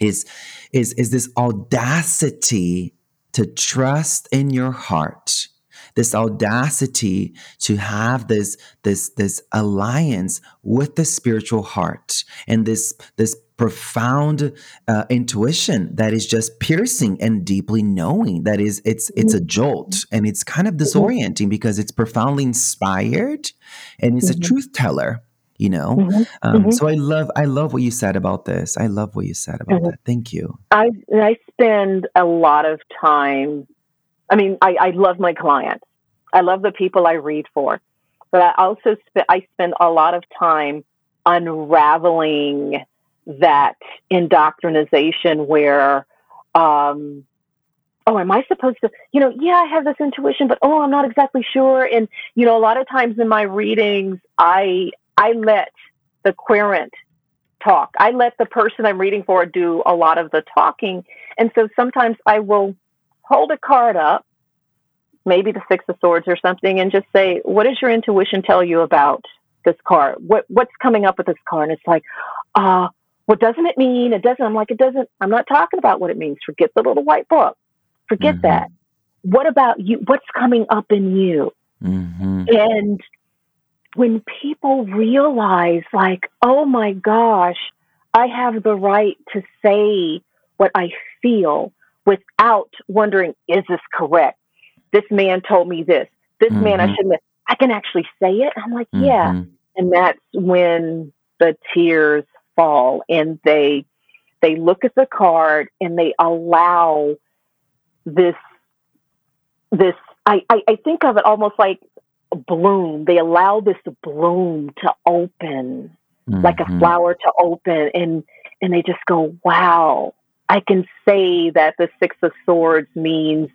is is is this audacity to trust in your heart. This audacity to have this this this alliance with the spiritual heart and this this profound uh, intuition that is just piercing and deeply knowing. That is it's it's a jolt and it's kind of disorienting because it's profoundly inspired and it's a mm-hmm. truth teller you know mm-hmm. Um, mm-hmm. so i love i love what you said about this i love what you said about mm-hmm. that thank you i i spend a lot of time i mean i i love my clients i love the people i read for but i also sp- i spend a lot of time unraveling that indoctrination where um oh, am I supposed to, you know, yeah, I have this intuition, but oh, I'm not exactly sure. And, you know, a lot of times in my readings, I, I let the querent talk. I let the person I'm reading for do a lot of the talking. And so sometimes I will hold a card up, maybe the Six of Swords or something, and just say, what does your intuition tell you about this card? What, what's coming up with this card? And it's like, uh, what doesn't it mean? It doesn't. I'm like, it doesn't. I'm not talking about what it means. Forget the little white book. Forget mm-hmm. that. What about you? What's coming up in you? Mm-hmm. And when people realize, like, oh my gosh, I have the right to say what I feel without wondering, is this correct? This man told me this. This mm-hmm. man, I mm-hmm. shouldn't. Have. I can actually say it. I'm like, yeah. Mm-hmm. And that's when the tears fall and they they look at the card and they allow this this I, I, I think of it almost like bloom. They allow this bloom to open, mm-hmm. like a mm-hmm. flower to open, and and they just go, Wow, I can say that the six of swords means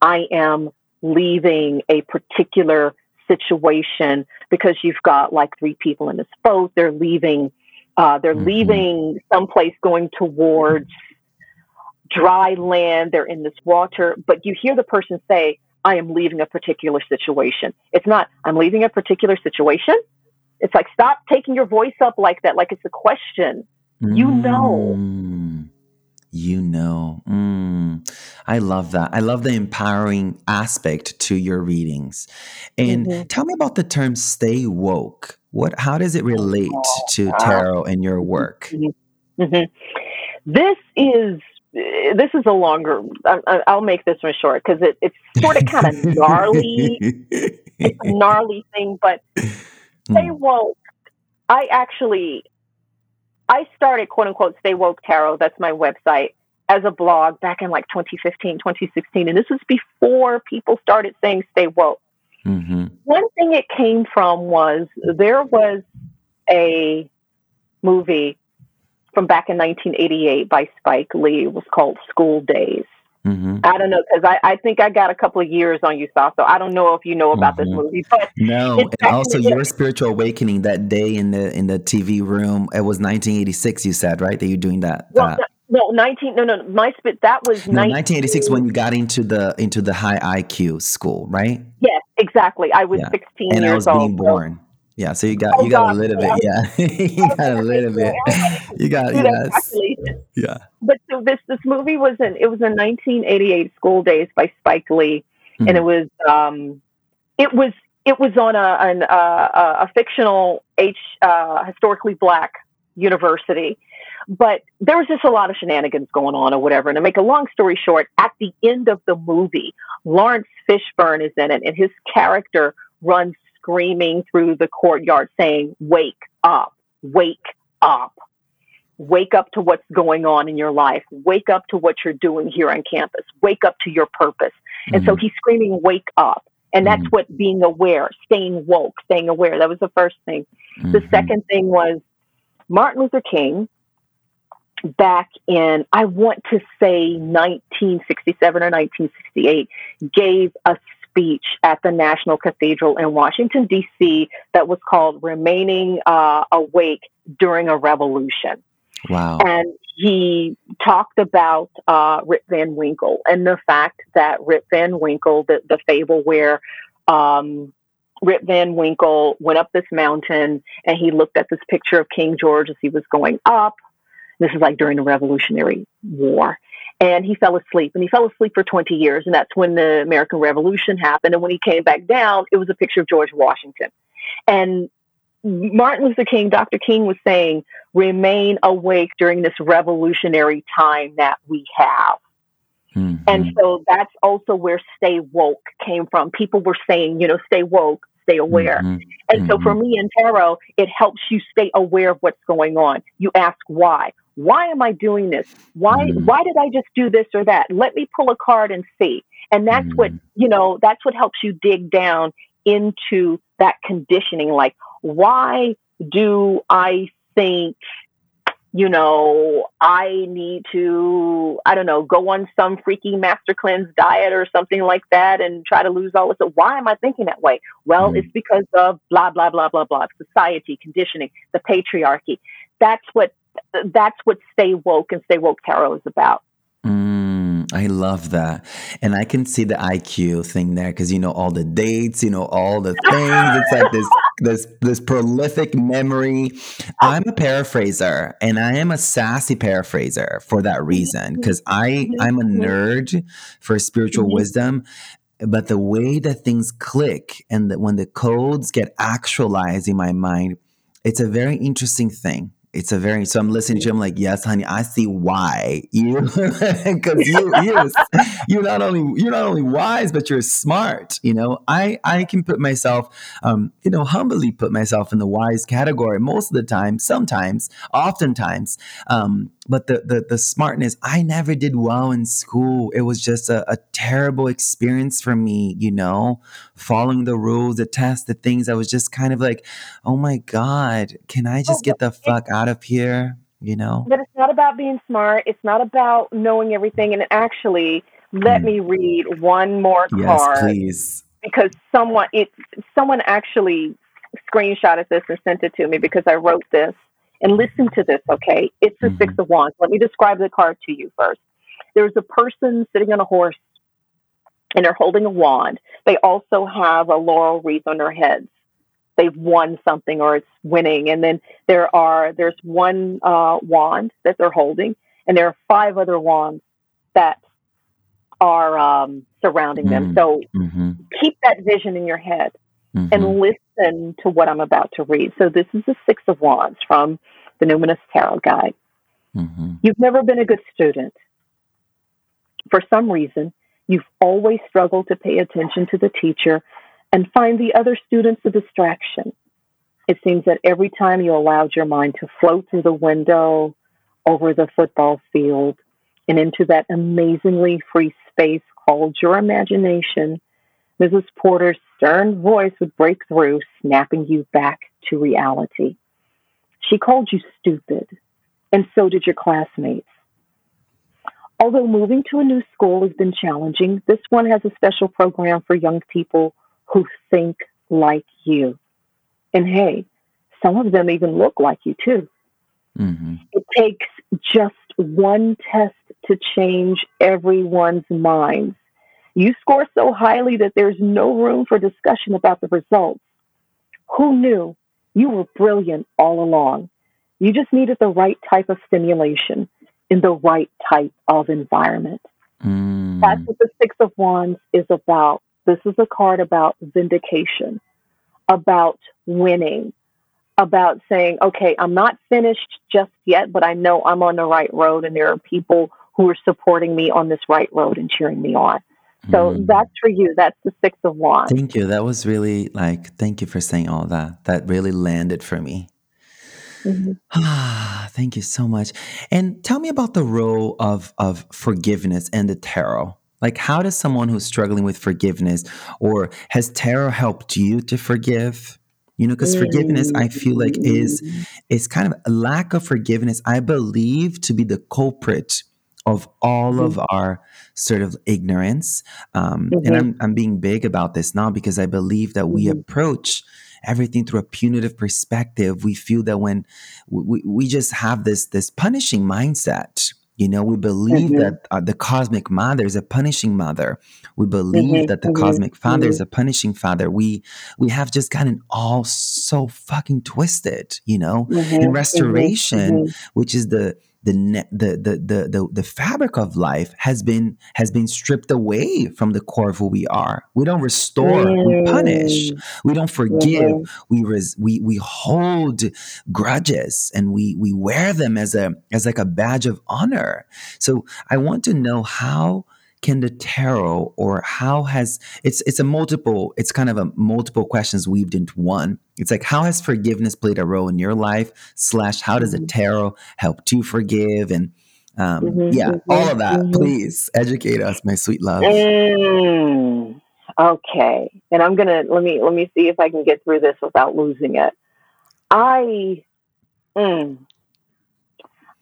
I am leaving a particular situation because you've got like three people in this boat. They're leaving uh, they're mm-hmm. leaving someplace going towards dry land. They're in this water, but you hear the person say, I am leaving a particular situation. It's not, I'm leaving a particular situation. It's like, stop taking your voice up like that, like it's a question. You know. Mm. You know. Mm. I love that. I love the empowering aspect to your readings. And mm-hmm. tell me about the term stay woke. What? How does it relate to tarot and your work? Mm-hmm. mm-hmm. This is this is a longer. I, will make this one short because it, it's sort of kind of gnarly. it's a gnarly thing, but stay hmm. woke. I actually, I started quote unquote stay woke tarot. That's my website as a blog back in like 2015, 2016, and this was before people started saying stay woke. Mm-hmm. One thing it came from was there was a movie from back in 1988 by Spike Lee. Was called School Daze. Mm-hmm. I don't know because I, I think I got a couple of years on you. So I don't know if you know about mm-hmm. this movie, but no. And also, your spiritual awakening that day in the in the TV room. It was 1986. You said right that you're doing that. Well, that. No, nineteen. No, no. My spit. That was no, 1986 when you got into the into the high IQ school, right? Yes, exactly. I was yeah. 16 and years I was being born. So. Yeah, so you got oh, you got God, a little bit, yeah. you got a little bit. You got you yes. Yeah. But so this this movie was in it was in 1988 School Daze by Spike Lee, mm-hmm. and it was um it was it was on a an, uh, a fictional H uh, historically black university but there was just a lot of shenanigans going on or whatever. And to make a long story short, at the end of the movie, Laurence Fishburne is in it, and his character runs screaming through the courtyard saying, Wake up, wake up. Wake up to what's going on in your life. Wake up to what you're doing here on campus. Wake up to your purpose. Mm-hmm. And so mm-hmm. he's screaming, Wake up. And that's mm-hmm. what being aware, staying woke, staying aware. That was the first thing. Mm-hmm. The second thing was Martin Luther King back in, I want to say 1967 or 1968, gave a speech at the National Cathedral in Washington, D.C., that was called Remaining uh, Awake During a Revolution. Wow. And he talked about uh, Rip Van Winkle and the fact that Rip Van Winkle, the, the fable where um, Rip Van Winkle went up this mountain and he looked at this picture of King George as he was going up this is like during the Revolutionary War. And he fell asleep, and he fell asleep for 20 years. And that's when the American Revolution happened. And when he came back down, it was a picture of George Washington. And Martin Luther King, Dr. King was saying, remain awake during this revolutionary time that we have. Mm-hmm. And so that's also where stay woke came from. People were saying, you know, stay woke, stay aware. Mm-hmm. And mm-hmm. so for mm-hmm. me in tarot, it helps you stay aware of what's going on. You ask why why am I doing this? Why mm. why did I just do this or that? Let me pull a card and see. And that's mm. what, you know, that's what helps you dig down into that conditioning like why do I think you know, I need to, I don't know, go on some freaky master cleanse diet or something like that and try to lose all this. Why am I thinking that way? Well, mm. it's because of blah, blah, blah, blah, blah, society, conditioning, the patriarchy. That's what, that's what Stay Woke and Stay Woke Tarot is about. Mm, I love that. And I can see the IQ thing there because you know all the dates, you know all the things. It's like this this this prolific memory. I'm a paraphraser and I am a sassy paraphraser for that reason because I mm-hmm. I'm a mm-hmm. nerd for spiritual mm-hmm. wisdom but the way that things click and that when the codes get actualized in my mind it's a very interesting thing it's a very so I'm listening to him like, yes, honey, I see why you because you you you're not only you're not only wise, but you're smart. You know, I I can put myself, um, you know, humbly put myself in the wise category most of the time. Sometimes, oftentimes, um, but the, the the smartness i never did well in school. It was just a, a, terrible experience for me you know following the rules the tests the things. I was just kind of like oh my god can i just get the fuck out of here? You know? But it's not about being smart. It's not about knowing everything. And actually let mm. me read one more yes, card please. because someone it someone actually screenshotted this and sent it to me because i wrote this and listen to this, okay? It's the mm-hmm. Six of Wands. Let me describe the card to you first. There's a person sitting on a horse and they're holding a wand. They also have a laurel wreath on their heads. They've won something or it's winning. And then there are there's one uh, wand that they're holding, and there are five other wands that are um, surrounding mm-hmm. them. So mm-hmm. keep that vision in your head mm-hmm. and listen to what I'm about to read. So, this is the Six of Wands from the Numinous Tarot Guide. Mm-hmm. You've never been a good student. For some reason, you've always struggled to pay attention to the teacher and find the other students a distraction. It seems that every time you allowed your mind to float through the window, over the football field, and into that amazingly free space called your imagination, Mrs. Porter's stern voice would break through, snapping you back to reality. She called you stupid, and so did your classmates. Although moving to a new school has been challenging, this one has a special program for young people who think like you. And hey, some of them even look like you too. Mm-hmm. It takes just one test to change everyone's minds. You score so highly that there's no room for discussion about the results. Who knew? You were brilliant all along. You just needed the right type of stimulation in the right type of environment. Mm. That's what the Six of Wands is about. This is a card about vindication, about winning, about saying, okay, I'm not finished just yet, but I know I'm on the right road, and there are people who are supporting me on this right road and cheering me on. So mm. that's for you. That's the Six of Wands. Thank you. That was really like, thank you for saying all that. That really landed for me. Mm-hmm. Ah, thank you so much. And tell me about the role of of forgiveness and the tarot. Like, how does someone who's struggling with forgiveness, or has tarot helped you to forgive? You know, because mm-hmm. forgiveness, I feel like is mm. is kind of a lack of forgiveness. I believe to be the culprit of all mm-hmm. of our sort of ignorance. Um, mm-hmm. And I'm, I'm being big about this now because I believe that we mm-hmm. approach everything through a punitive perspective. We feel that when we, we just have this this punishing mindset. You know, we believe mm-hmm. that uh, the cosmic mother is a punishing mother. We believe mm-hmm. that the mm-hmm. cosmic father is mm-hmm. a punishing father. We we have just gotten all so fucking twisted. You know, in mm-hmm. restoration, which is the the, the the the the the fabric of life has been has been stripped away from the core of who we are. We don't restore, mm. we punish, we don't forgive, mm-hmm. we res, we we hold grudges and we we wear them as a as like a badge of honor. So I want to know how can the tarot or how has it's it's a multiple it's kind of a multiple questions weaved into one. It's like how has forgiveness played a role in your life slash how does the mm-hmm. tarot help to forgive and um, mm-hmm, yeah mm-hmm, all of that. mm-hmm. please educate us my sweet love. Mm, okay. And i'm gonna let me let me see if i can get through this without losing it. I mm,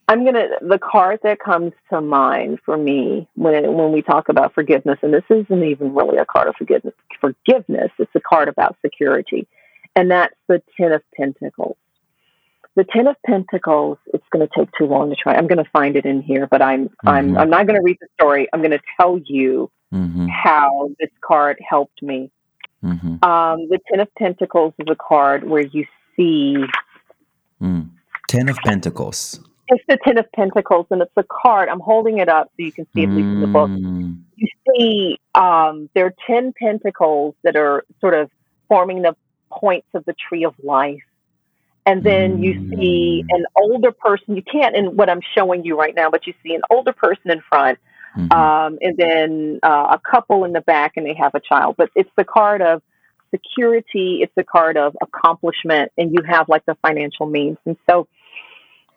I'm gonna the card that comes to mind for me when it, when we talk about forgiveness, and this isn't even really a card of forgiveness. Forgiveness, it's a card about security, and that's the Ten of Pentacles. The Ten of Pentacles. It's going to take too long to try. I'm going to find it in here, but I'm mm-hmm. I'm I'm not going to read the story. I'm going to tell you mm-hmm. how this card helped me. Mm-hmm. Um, the Ten of Pentacles is a card where you see mm. Ten of Pentacles. It's the Ten of Pentacles, and it's a card. I'm holding it up so you can see at least in the book. Mm. You see, um, there are ten pentacles that are sort of forming the points of the tree of life. And then you see mm. an older person. You can't in what I'm showing you right now, but you see an older person in front, mm-hmm. um, and then uh, a couple in the back, and they have a child. But it's the card of security. It's the card of accomplishment, and you have like the financial means. And so,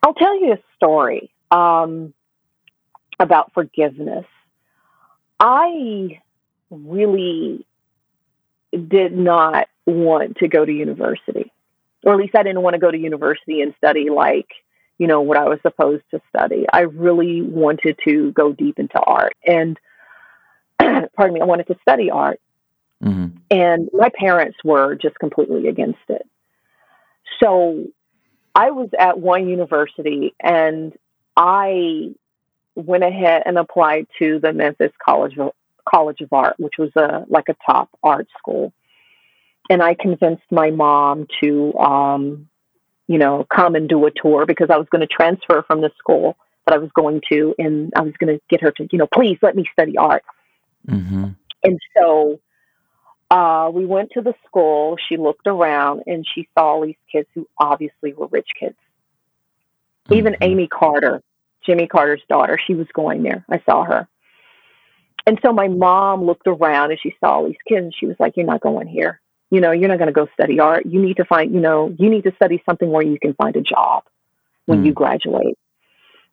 I'll tell you a story um, about forgiveness. I really did not want to go to university, or at least I didn't want to go to university and study like, you know, what I was supposed to study. I really wanted to go deep into art. And, pardon me, I wanted to study art. Mm-hmm. And my parents were just completely against it. So I was at one university and I went ahead and applied to the Memphis College of, College of Art, which was a like a top art school. And I convinced my mom to, um, you know, come and do a tour because I was going to transfer from the school that I was going to, and I was going to get her to, you know, please let me study art. Mm-hmm. And so uh, we went to the school. She looked around and she saw all these kids who obviously were rich kids. Mm-hmm. Even Amy Carter, Jimmy Carter's daughter, she was going there. I saw her. And so my mom looked around and she saw all these kids and she was like, You're not going here. You know, you're not going to go study art. You need to find, you know, you need to study something where you can find a job when mm-hmm. you graduate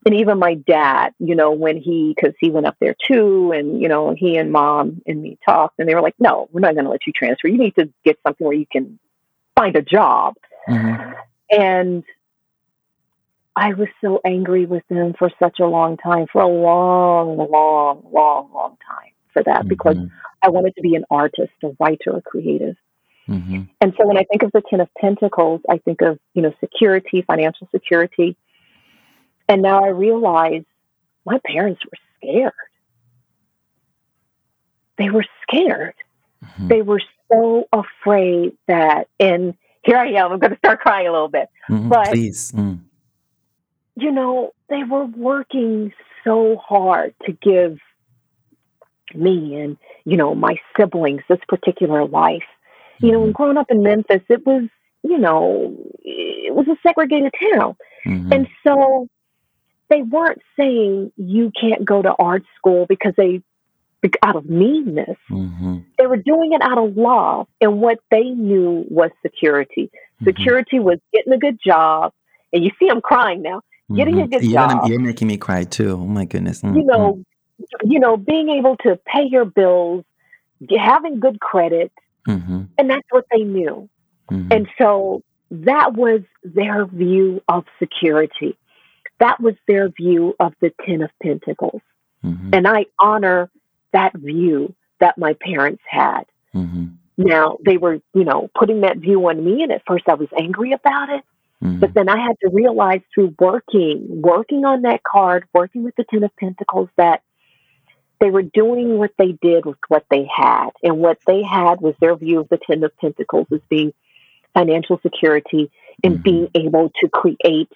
and even my dad, you know, when he, because he went up there too, and, you know, he and mom and me talked, and they were like, no, we're not going to let you transfer. You need to get something where you can find a job. Mm-hmm. And I was so angry with them for such a long time, for a long, long, long, long time for that, mm-hmm. because I wanted to be an artist, a writer, a creative. Mm-hmm. And so when I think of the Ten of Pentacles, I think of, you know, security, financial security and now I realize my parents were scared. They were scared. Mm-hmm. They were so afraid that, and here I am, I'm going to start crying a little bit. Mm-hmm. But, Please. Mm. you know, they were working so hard to give me and, you know, my siblings this particular life. You know, mm-hmm. growing up in Memphis, it was, you know, it was a segregated town. Mm-hmm. And so they weren't saying you can't go to art school because they out of meanness. Mm-hmm. They were doing it out of love, and what they knew was security. Mm-hmm. Security was getting a good job, and you see, I'm crying now. Getting mm-hmm. a good yeah, job. You're making me cry too. Oh my goodness. You know, mm-hmm. you know, being able to pay your bills, having good credit, mm-hmm. and that's what they knew. Mm-hmm. And so that was their view of security. That was their view of the Ten of Pentacles. Mm-hmm. And I honor that view that my parents had. Mm-hmm. Now, they were, you know, putting that view on me, and at first I was angry about it. Mm-hmm. But then I had to realize through working, working on that card, working with the Ten of Pentacles, that they were doing what they did with what they had. And what they had was their view of the Ten of Pentacles as being financial security and mm-hmm. being able to create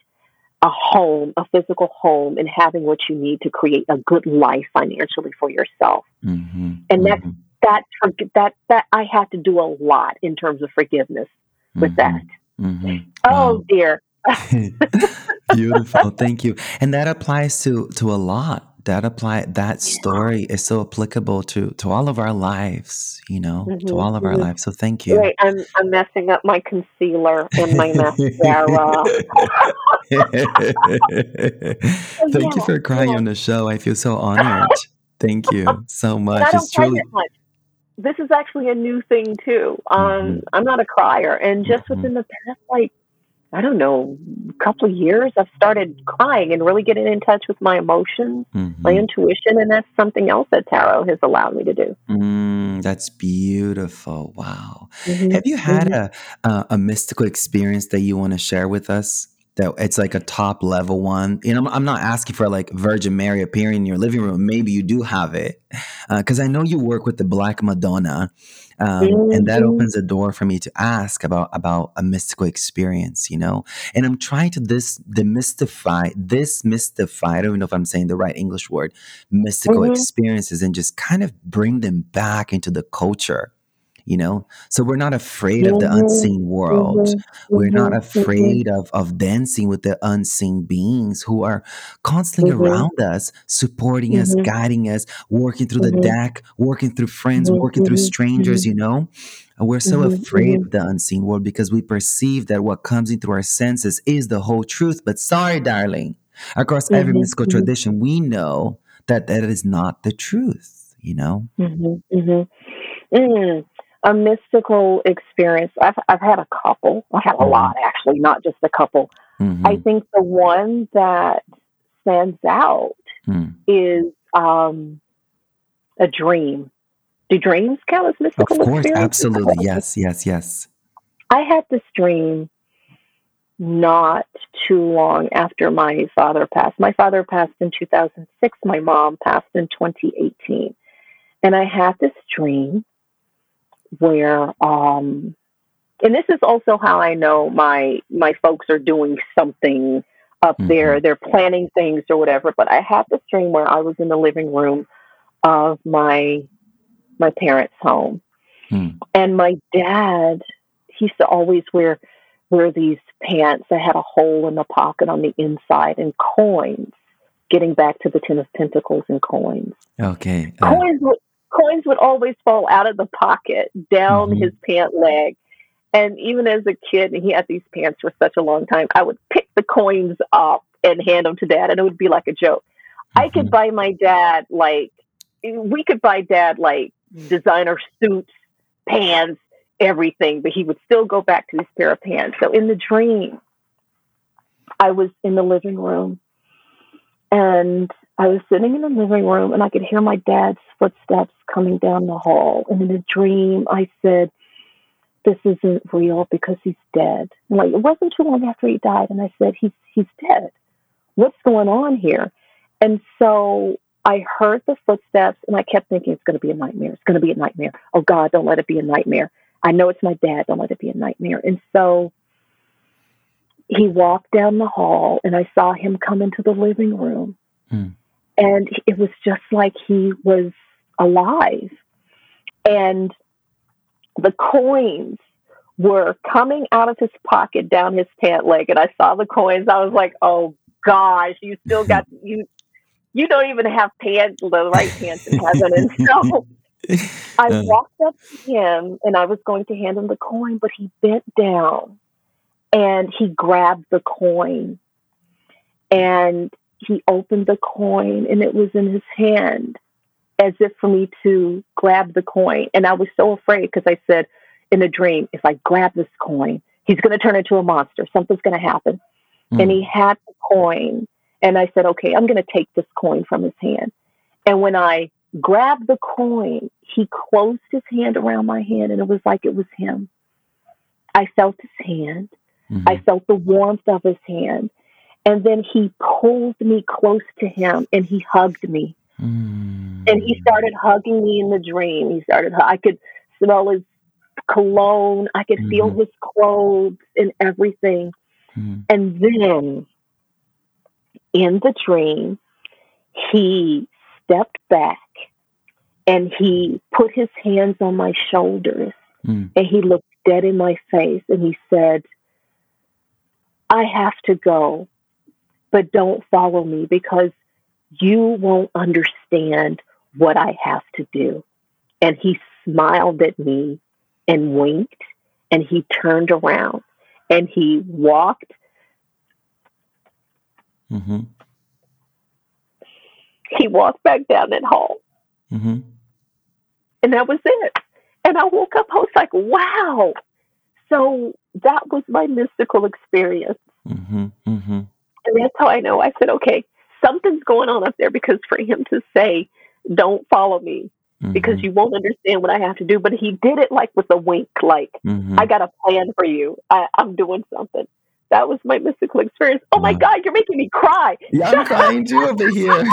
a home, a physical home, and having what you need to create a good life financially for yourself. Mm-hmm. And that's mm-hmm. that that that I had to do a lot in terms of forgiveness with mm-hmm. that. Mm-hmm. Oh wow. dear. Beautiful, thank you. And that applies to to a lot that apply that story is so applicable to to all of our lives you know mm-hmm, to all of our mm-hmm. lives so thank you Wait, I'm, I'm messing up my concealer and my mascara thank you for crying yeah. on the show i feel so honored thank you so much it's truly this is actually a new thing too um, mm-hmm. i'm not a crier and just mm-hmm. within the past like I don't know, a couple of years, I've started crying and really getting in touch with my emotions, mm-hmm. my intuition, and that's something else that tarot has allowed me to do. Mm, that's beautiful. Wow. Mm-hmm. Have you had mm-hmm. a, a, a mystical experience that you want to share with us? that it's like a top level one. You know, I'm, not asking for like Virgin Mary appearing in your living room. Maybe you do have it, because uh, I know you work with the Black Madonna, um, mm-hmm. and that mm-hmm. opens a door for me to ask about about a mystical experience. You know, and I'm trying to this demystify this mystify. I don't even know if I'm saying the right English word, mystical mm-hmm. experiences, and just kind of bring them back into the culture you know? So we're not afraid of the mm-hmm. unseen world. Mm-hmm. we're not mm-hmm. mm-hmm. afraid of of dancing with the unseen beings who are constantly mm-hmm. around us supporting us mm-hmm. guiding us working through the deck working through friends working through strangers you know? We're so afraid of the unseen world because we perceive that what comes into our senses is the whole truth. But sorry darling. Across every mystical tradition we know that that is not the truth you know? Mm, a mystical experience. I've I've had a couple. I had a mm-hmm. lot actually, not just a couple. Mm-hmm. I think the one that stands out mm. is um, a dream. Do dreams count as mystical? Of course, absolutely. Yes, yes, yes. I had this dream not too long after my father passed. My father passed in 2006. My mom passed in 2018. And I had this dream where um and this is also how I know my my folks are doing something up mm-hmm. there. They're planning things or whatever. But I had this dream where I was in the living room of my my parents' home. Mm. And my dad, he used to always wear wear these pants that had a hole in the pocket on the inside and coins. Getting back to the Ten of Pentacles and coins. Okay. Uh, coins coins would always fall out of the pocket down mm-hmm. his pant leg. And even as a kid, and he had these pants for such a long time, I would pick the coins up and hand them to dad, and it would be like a joke. Mm-hmm. I could mm-hmm. buy my dad like we could buy dad like designer suits, pants, everything, but he would still go back to his pair of pants. So in the dream, I was in the living room and I was sitting in the living room and I could hear my dad's footsteps coming down the hall. And in a dream, I said, This isn't real because he's dead. And like, it wasn't too long after he died. And I said, He's, he's dead. What's going on here? And so I heard the footsteps and I kept thinking, It's going to be a nightmare. It's going to be a nightmare. Oh, God, don't let it be a nightmare. I know it's my dad. Don't let it be a nightmare. And so he walked down the hall and I saw him come into the living room. Mm. And it was just like he was alive. And the coins were coming out of his pocket down his pant leg. And I saw the coins. I was like, oh gosh, you still got, you, you don't even have pants, the right pants in heaven. And so I walked up to him and I was going to hand him the coin, but he bent down and he grabbed the coin and he opened the coin and it was in his hand as if for me to grab the coin. And I was so afraid because I said in a dream, if I grab this coin, he's going to turn into a monster. Something's going to happen. Mm. And he had the coin. And I said, okay, I'm going to take this coin from his hand. And when I grabbed the coin, he closed his hand around my hand and it was like it was him. I felt his hand. Mm-hmm. I felt the warmth of his hand. And then he pulled me close to him and he hugged me. Mm. And he started hugging me in the dream. He started, I could smell his cologne, I could mm. feel mm-hmm. his clothes and everything. Mm. And then in the dream, he stepped back and he put his hands on my shoulders mm. and he looked dead in my face and he said, I have to go but don't follow me because you won't understand what I have to do. And he smiled at me and winked and he turned around and he walked. Mm-hmm. He walked back down that hall. Mm-hmm. And that was it. And I woke up, I was like, wow. So that was my mystical experience. Mm-hmm, mm-hmm. And that's how I know. I said, okay, something's going on up there because for him to say, don't follow me because Mhm. you won't understand what I have to do. But he did it like with a wink, like, Mhm. I got a plan for you. I, I'm doing something. That was my mystical experience. Oh my Wow. God, you're making me cry. Yeah, I'm crying too over here.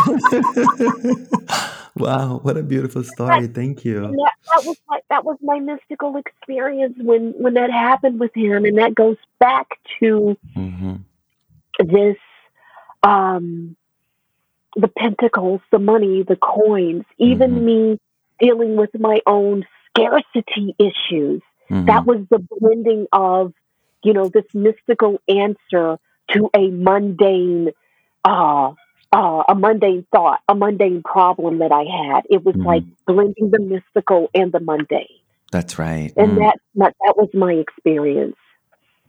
wow, what a beautiful story. Thank you. that, that was my that was my mystical experience when when that happened with him, and that goes back to hmm this um the pentacles, the money, the coins, even Mhm. me dealing with my own scarcity issues. That was the blending of, you know, this mystical answer to a mundane uh uh, a mundane thought, a mundane problem that I had. It was Mhm. like blending the mystical and the mundane. That's right. And Mm. that, that that was my experience.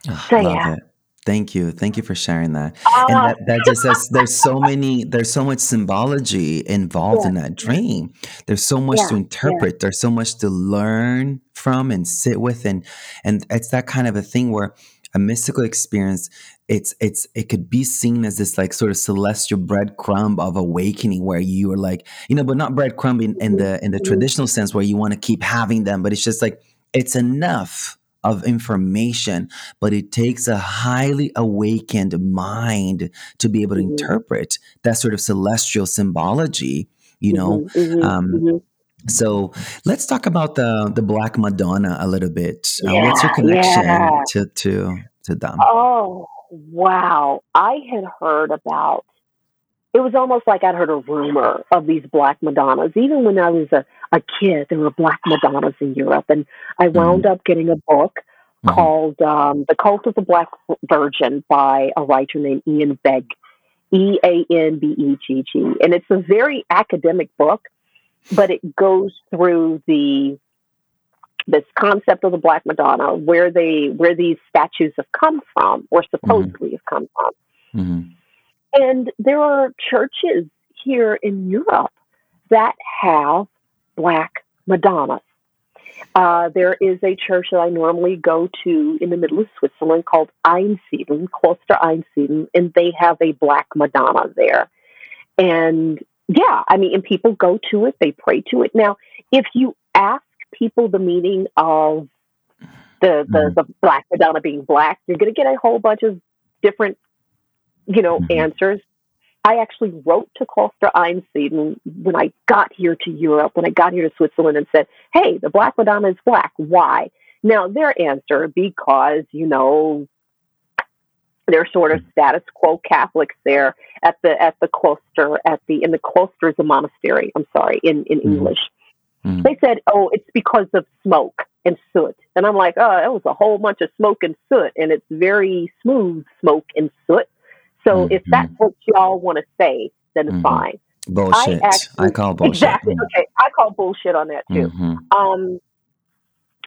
Ah, So love yeah. it. Thank you. Thank you for sharing that. And Uh, that, that just says there's so many, there's so much symbology involved yeah, in that dream. There's so much yeah, to yeah. interpret. There's so much to learn from and sit with. And and it's that kind of a thing where a mystical experience, it's it's it could be seen as this like sort of celestial breadcrumb of awakening where you are like, you know, but not breadcrumb in, in Mhm, the in the mhm, traditional sense where you want to keep having them, but it's just like it's enough of information but it takes a highly awakened mind to be able to mhm, interpret that sort of celestial symbology you know mhm, mhm, um, mhm. so let's talk about the the black madonna a little bit uh, what's your connection yeah. to to to them Oh, wow. I had heard about it was almost like I'd heard a rumor of these black Madonnas. Even when I was a, a kid, there were black Madonnas in Europe. And I wound up getting a book Mhm. called um, The Cult of the Black Virgin by a writer named Ean Begg, E A N B E G G. And it's a very academic book, but it goes through the this concept of the Black Madonna, where they where these statues have come from, or supposedly have come from. And there are churches here in Europe that have black Madonnas. Uh, there is a church that I normally go to in the middle of Switzerland called Einsiedeln, Kloster Einsiedeln, and they have a black Madonna there. And yeah, I mean, and people go to it, they pray to it. Now, if you ask people the meaning of the the, Mhm. the black Madonna being black, you're going to get a whole bunch of different, you know, Mhm. answers. I actually wrote to Kloster Einsiedeln when I got here to Europe, when I got here to Switzerland, and said, "Hey, the Black Madonna is black. Why?" Now their answer, because you know they're sort of status quo Catholics there at the at the cloister at the in the cloister is a monastery. I'm sorry in in Mhm. English. Mhm. They said, "Oh, it's because of smoke and soot," and I'm like, "Oh, it was a whole bunch of smoke and soot, and it's very smooth smoke and soot." So if Mhm. that's what y'all want to say, then Mhm. fine. bullshit i, actually- call bullshit Exactly. Okay, I call bullshit on that too. Mhm. Um,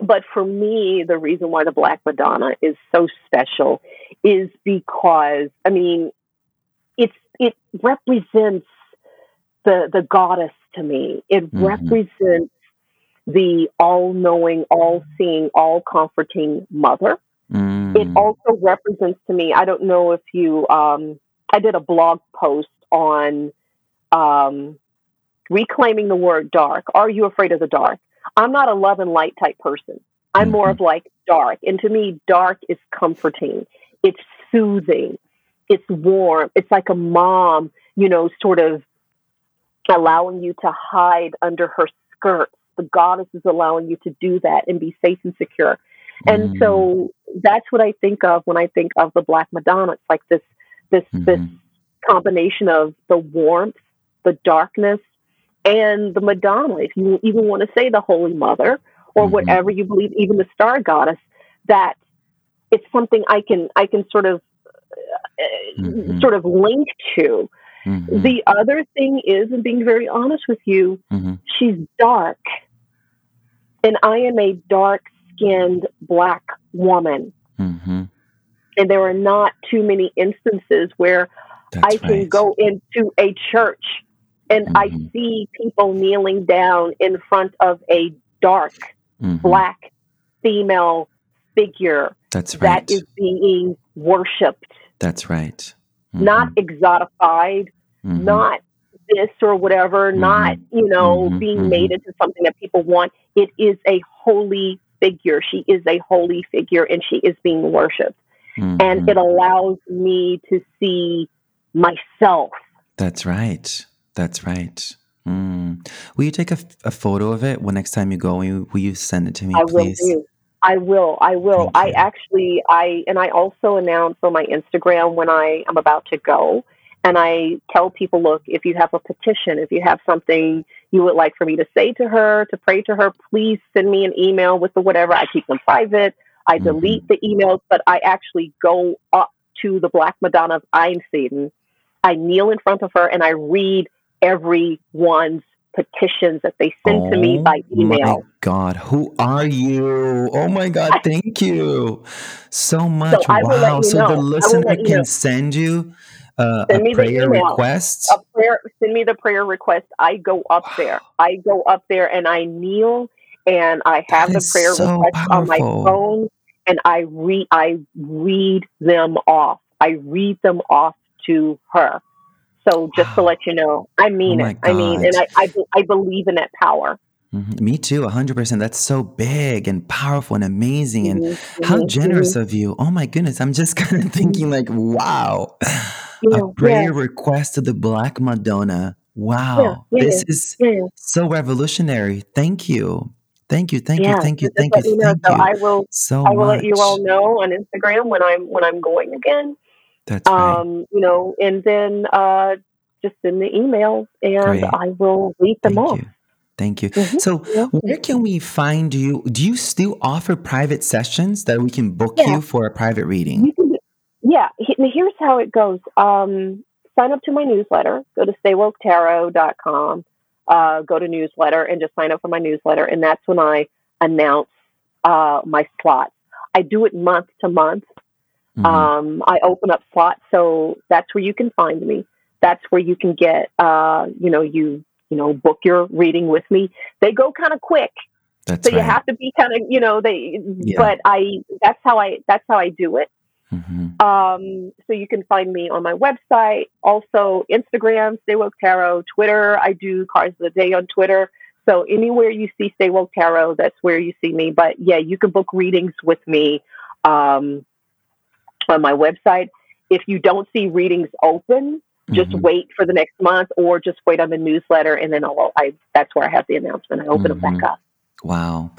but for me, the reason why the Black Madonna is so special is because I mean, it's it represents the the goddess to me. It Mhm. represents the all-knowing, all-seeing, all-comforting mother. Mm. It also represents to me. I don't know if you. Um, I did a blog post on um, reclaiming the word dark. Are you afraid of the dark? I'm not a love and light type person. I'm more Mhm. of like dark. And to me, dark is comforting. It's soothing. It's warm. It's like a mom, you know, sort of allowing you to hide under her skirt. The goddess is allowing you to do that and be safe and secure. And Mm. so that's what I think of when I think of the Black Madonna. It's like this this this Mhm. combination of the warmth, the darkness, and the Madonna. If you even want to say the Holy Mother or Mhm. whatever you believe, even the Star Goddess, that it's something I can I can sort of uh, Mhm. sort of link to. Mhm. The other thing is, and being very honest with you, Mhm. she's dark, and I am a dark skinned black woman. Mhm. And there are not too many instances where That's I can right. go into a church and I Mhm. see people kneeling down in front of a dark Mhm. black female figure That's right. that is being worshipped, That's right. not exotified, Mhm. not this or whatever, not, you know, Mhm, being mhm. made into something that people want. It is a holy figure. She is a holy figure and she is being worshiped. Mhm. And it allows me to see myself. That's right. That's right. Mm. Will you take a photo of it when next time you go? Will you, will you send it to me, I will please? do. I will. I will. Thank I you. actually I and I also announce on my Instagram when I am about to go and I tell people, look, if you have a petition, if you have something you would like for me to say to her, to pray to her, please send me an email with the whatever. I keep them private. I Mhm. delete the emails, but I actually go up to the Black Madonna of Einsiedeln. I kneel in front of her and I read everyone's petitions that they send to me by email. Oh my. God, who are you? Oh my God, thank you so much. Let wow. So the know. I will listener can know. send you uh, Send a me the prayer email. request. a prayer send me the prayer request. I go up there. I go up there and i kneel and i That have the prayer so request on my phone and i read i read them off. I read them off to her. So just to let you know i mean Oh it. I mean and I, I i believe in that power Mhm. Me too, 100%. That's so big and powerful and amazing. And Mhm, how generous of you. Oh my goodness. I'm just kind of thinking, like, wow. A yeah yeah prayer request to the Black Madonna. Wow. yeah This is yeah yeah so revolutionary. Thank you. Thank you. Thank you. Thank you. Thank you. let me know Thank so i will so i will let you all know on instagram when i'm when i'm going again That's right. um, you know, and then uh, just send the emails and Great. I will read them Thank off. you. Thank you. hmm So, Yeah, where can we find you? Do you still offer private sessions that we can book yeah, you for a private reading? Yeah, here's how it goes. Um, sign up to my newsletter. Go to staywoketarot.com. Uh, go to newsletter and just sign up for my newsletter, and that's when I announce uh, my slots. I do it month to month. Mhm. Um, I open up slots, so that's where you can find me. That's where you can get, uh, you know, you you know, book your reading with me. They go kind of quick, That's so you have to be kind of, you know, they. Yeah. But I, that's how I, that's how I do it. hmm Um, so you can find me on my website, also Instagram, Stay Woke Tarot, Twitter. I do cards of the day on Twitter. So anywhere you see Stay Woke Tarot, that's where you see me. But yeah, you can book readings with me um, on my website. If you don't see readings open, just Mhm. wait for the next month, or just wait on the newsletter, and then I'll, I that's where I have the announcement. I open them Mhm. back up. Wow.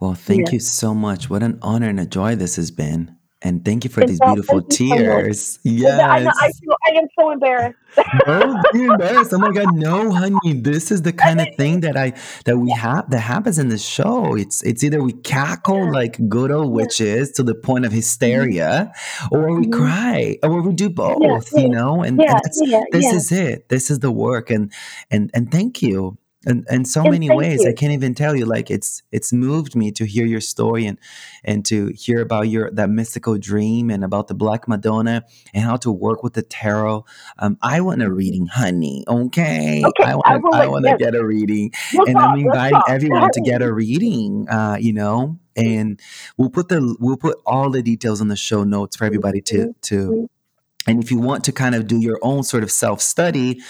Well, thank Yeah. you so much. What an honor and a joy this has been. And thank you for And these beautiful you so tears. And I know I Yes. feel I am so embarrassed. Don't be embarrassed. Oh my God, no, honey. This is the kind of thing that I that we have that happens in the show. It's it's either we cackle like good old witches to the point of mhm, hysteria, or we mhm. cry, or we do both, yeah, you know? And and yeah, that's yeah, this is it. This is the work. And and and thank you. And in so And many ways, I can't even tell you. Like it's it's moved me to hear your story and and to hear about your that mystical dream and about the Black Madonna and how to work with the tarot. Um, I want a reading, honey. Okay, Okay, I want I want to yes. get a reading, and I'm talk. Let's inviting talk. everyone to get a reading. Uh, you know, and we'll put the we'll put all the details on the show notes for everybody to to. And if you want to kind of do your own sort of self study,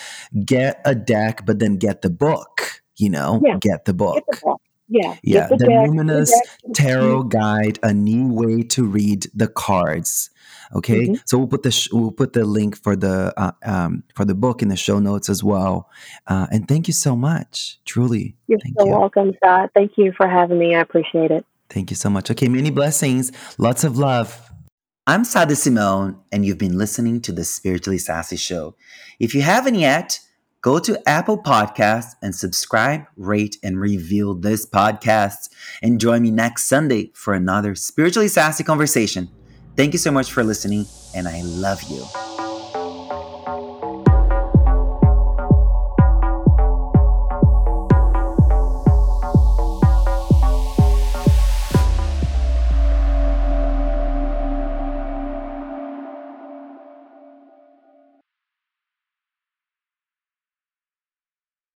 get a deck, but then get the book. You know, Yeah, get the get the book. book. Yeah, Yeah, the the deck. The Numinous. Mhm. Tarot Guide: A New Way to Read the Cards. Okay, Mhm. so we'll put the sh- we'll put the link for the uh, um, for the book in the show notes as well. Uh, and thank you so much, truly. You're Thank so you, welcome, Scott. Thank you for having me. I appreciate it. thank you so much. Okay, many blessings, lots of love. I'm Sah D'Simone, and you've been listening to the Spiritually Sassy Show. If you haven't yet, go to Apple Podcasts and subscribe, rate, and review this podcast. And join me next Sunday for another Spiritually Sassy conversation. Thank you so much for listening, and I love you.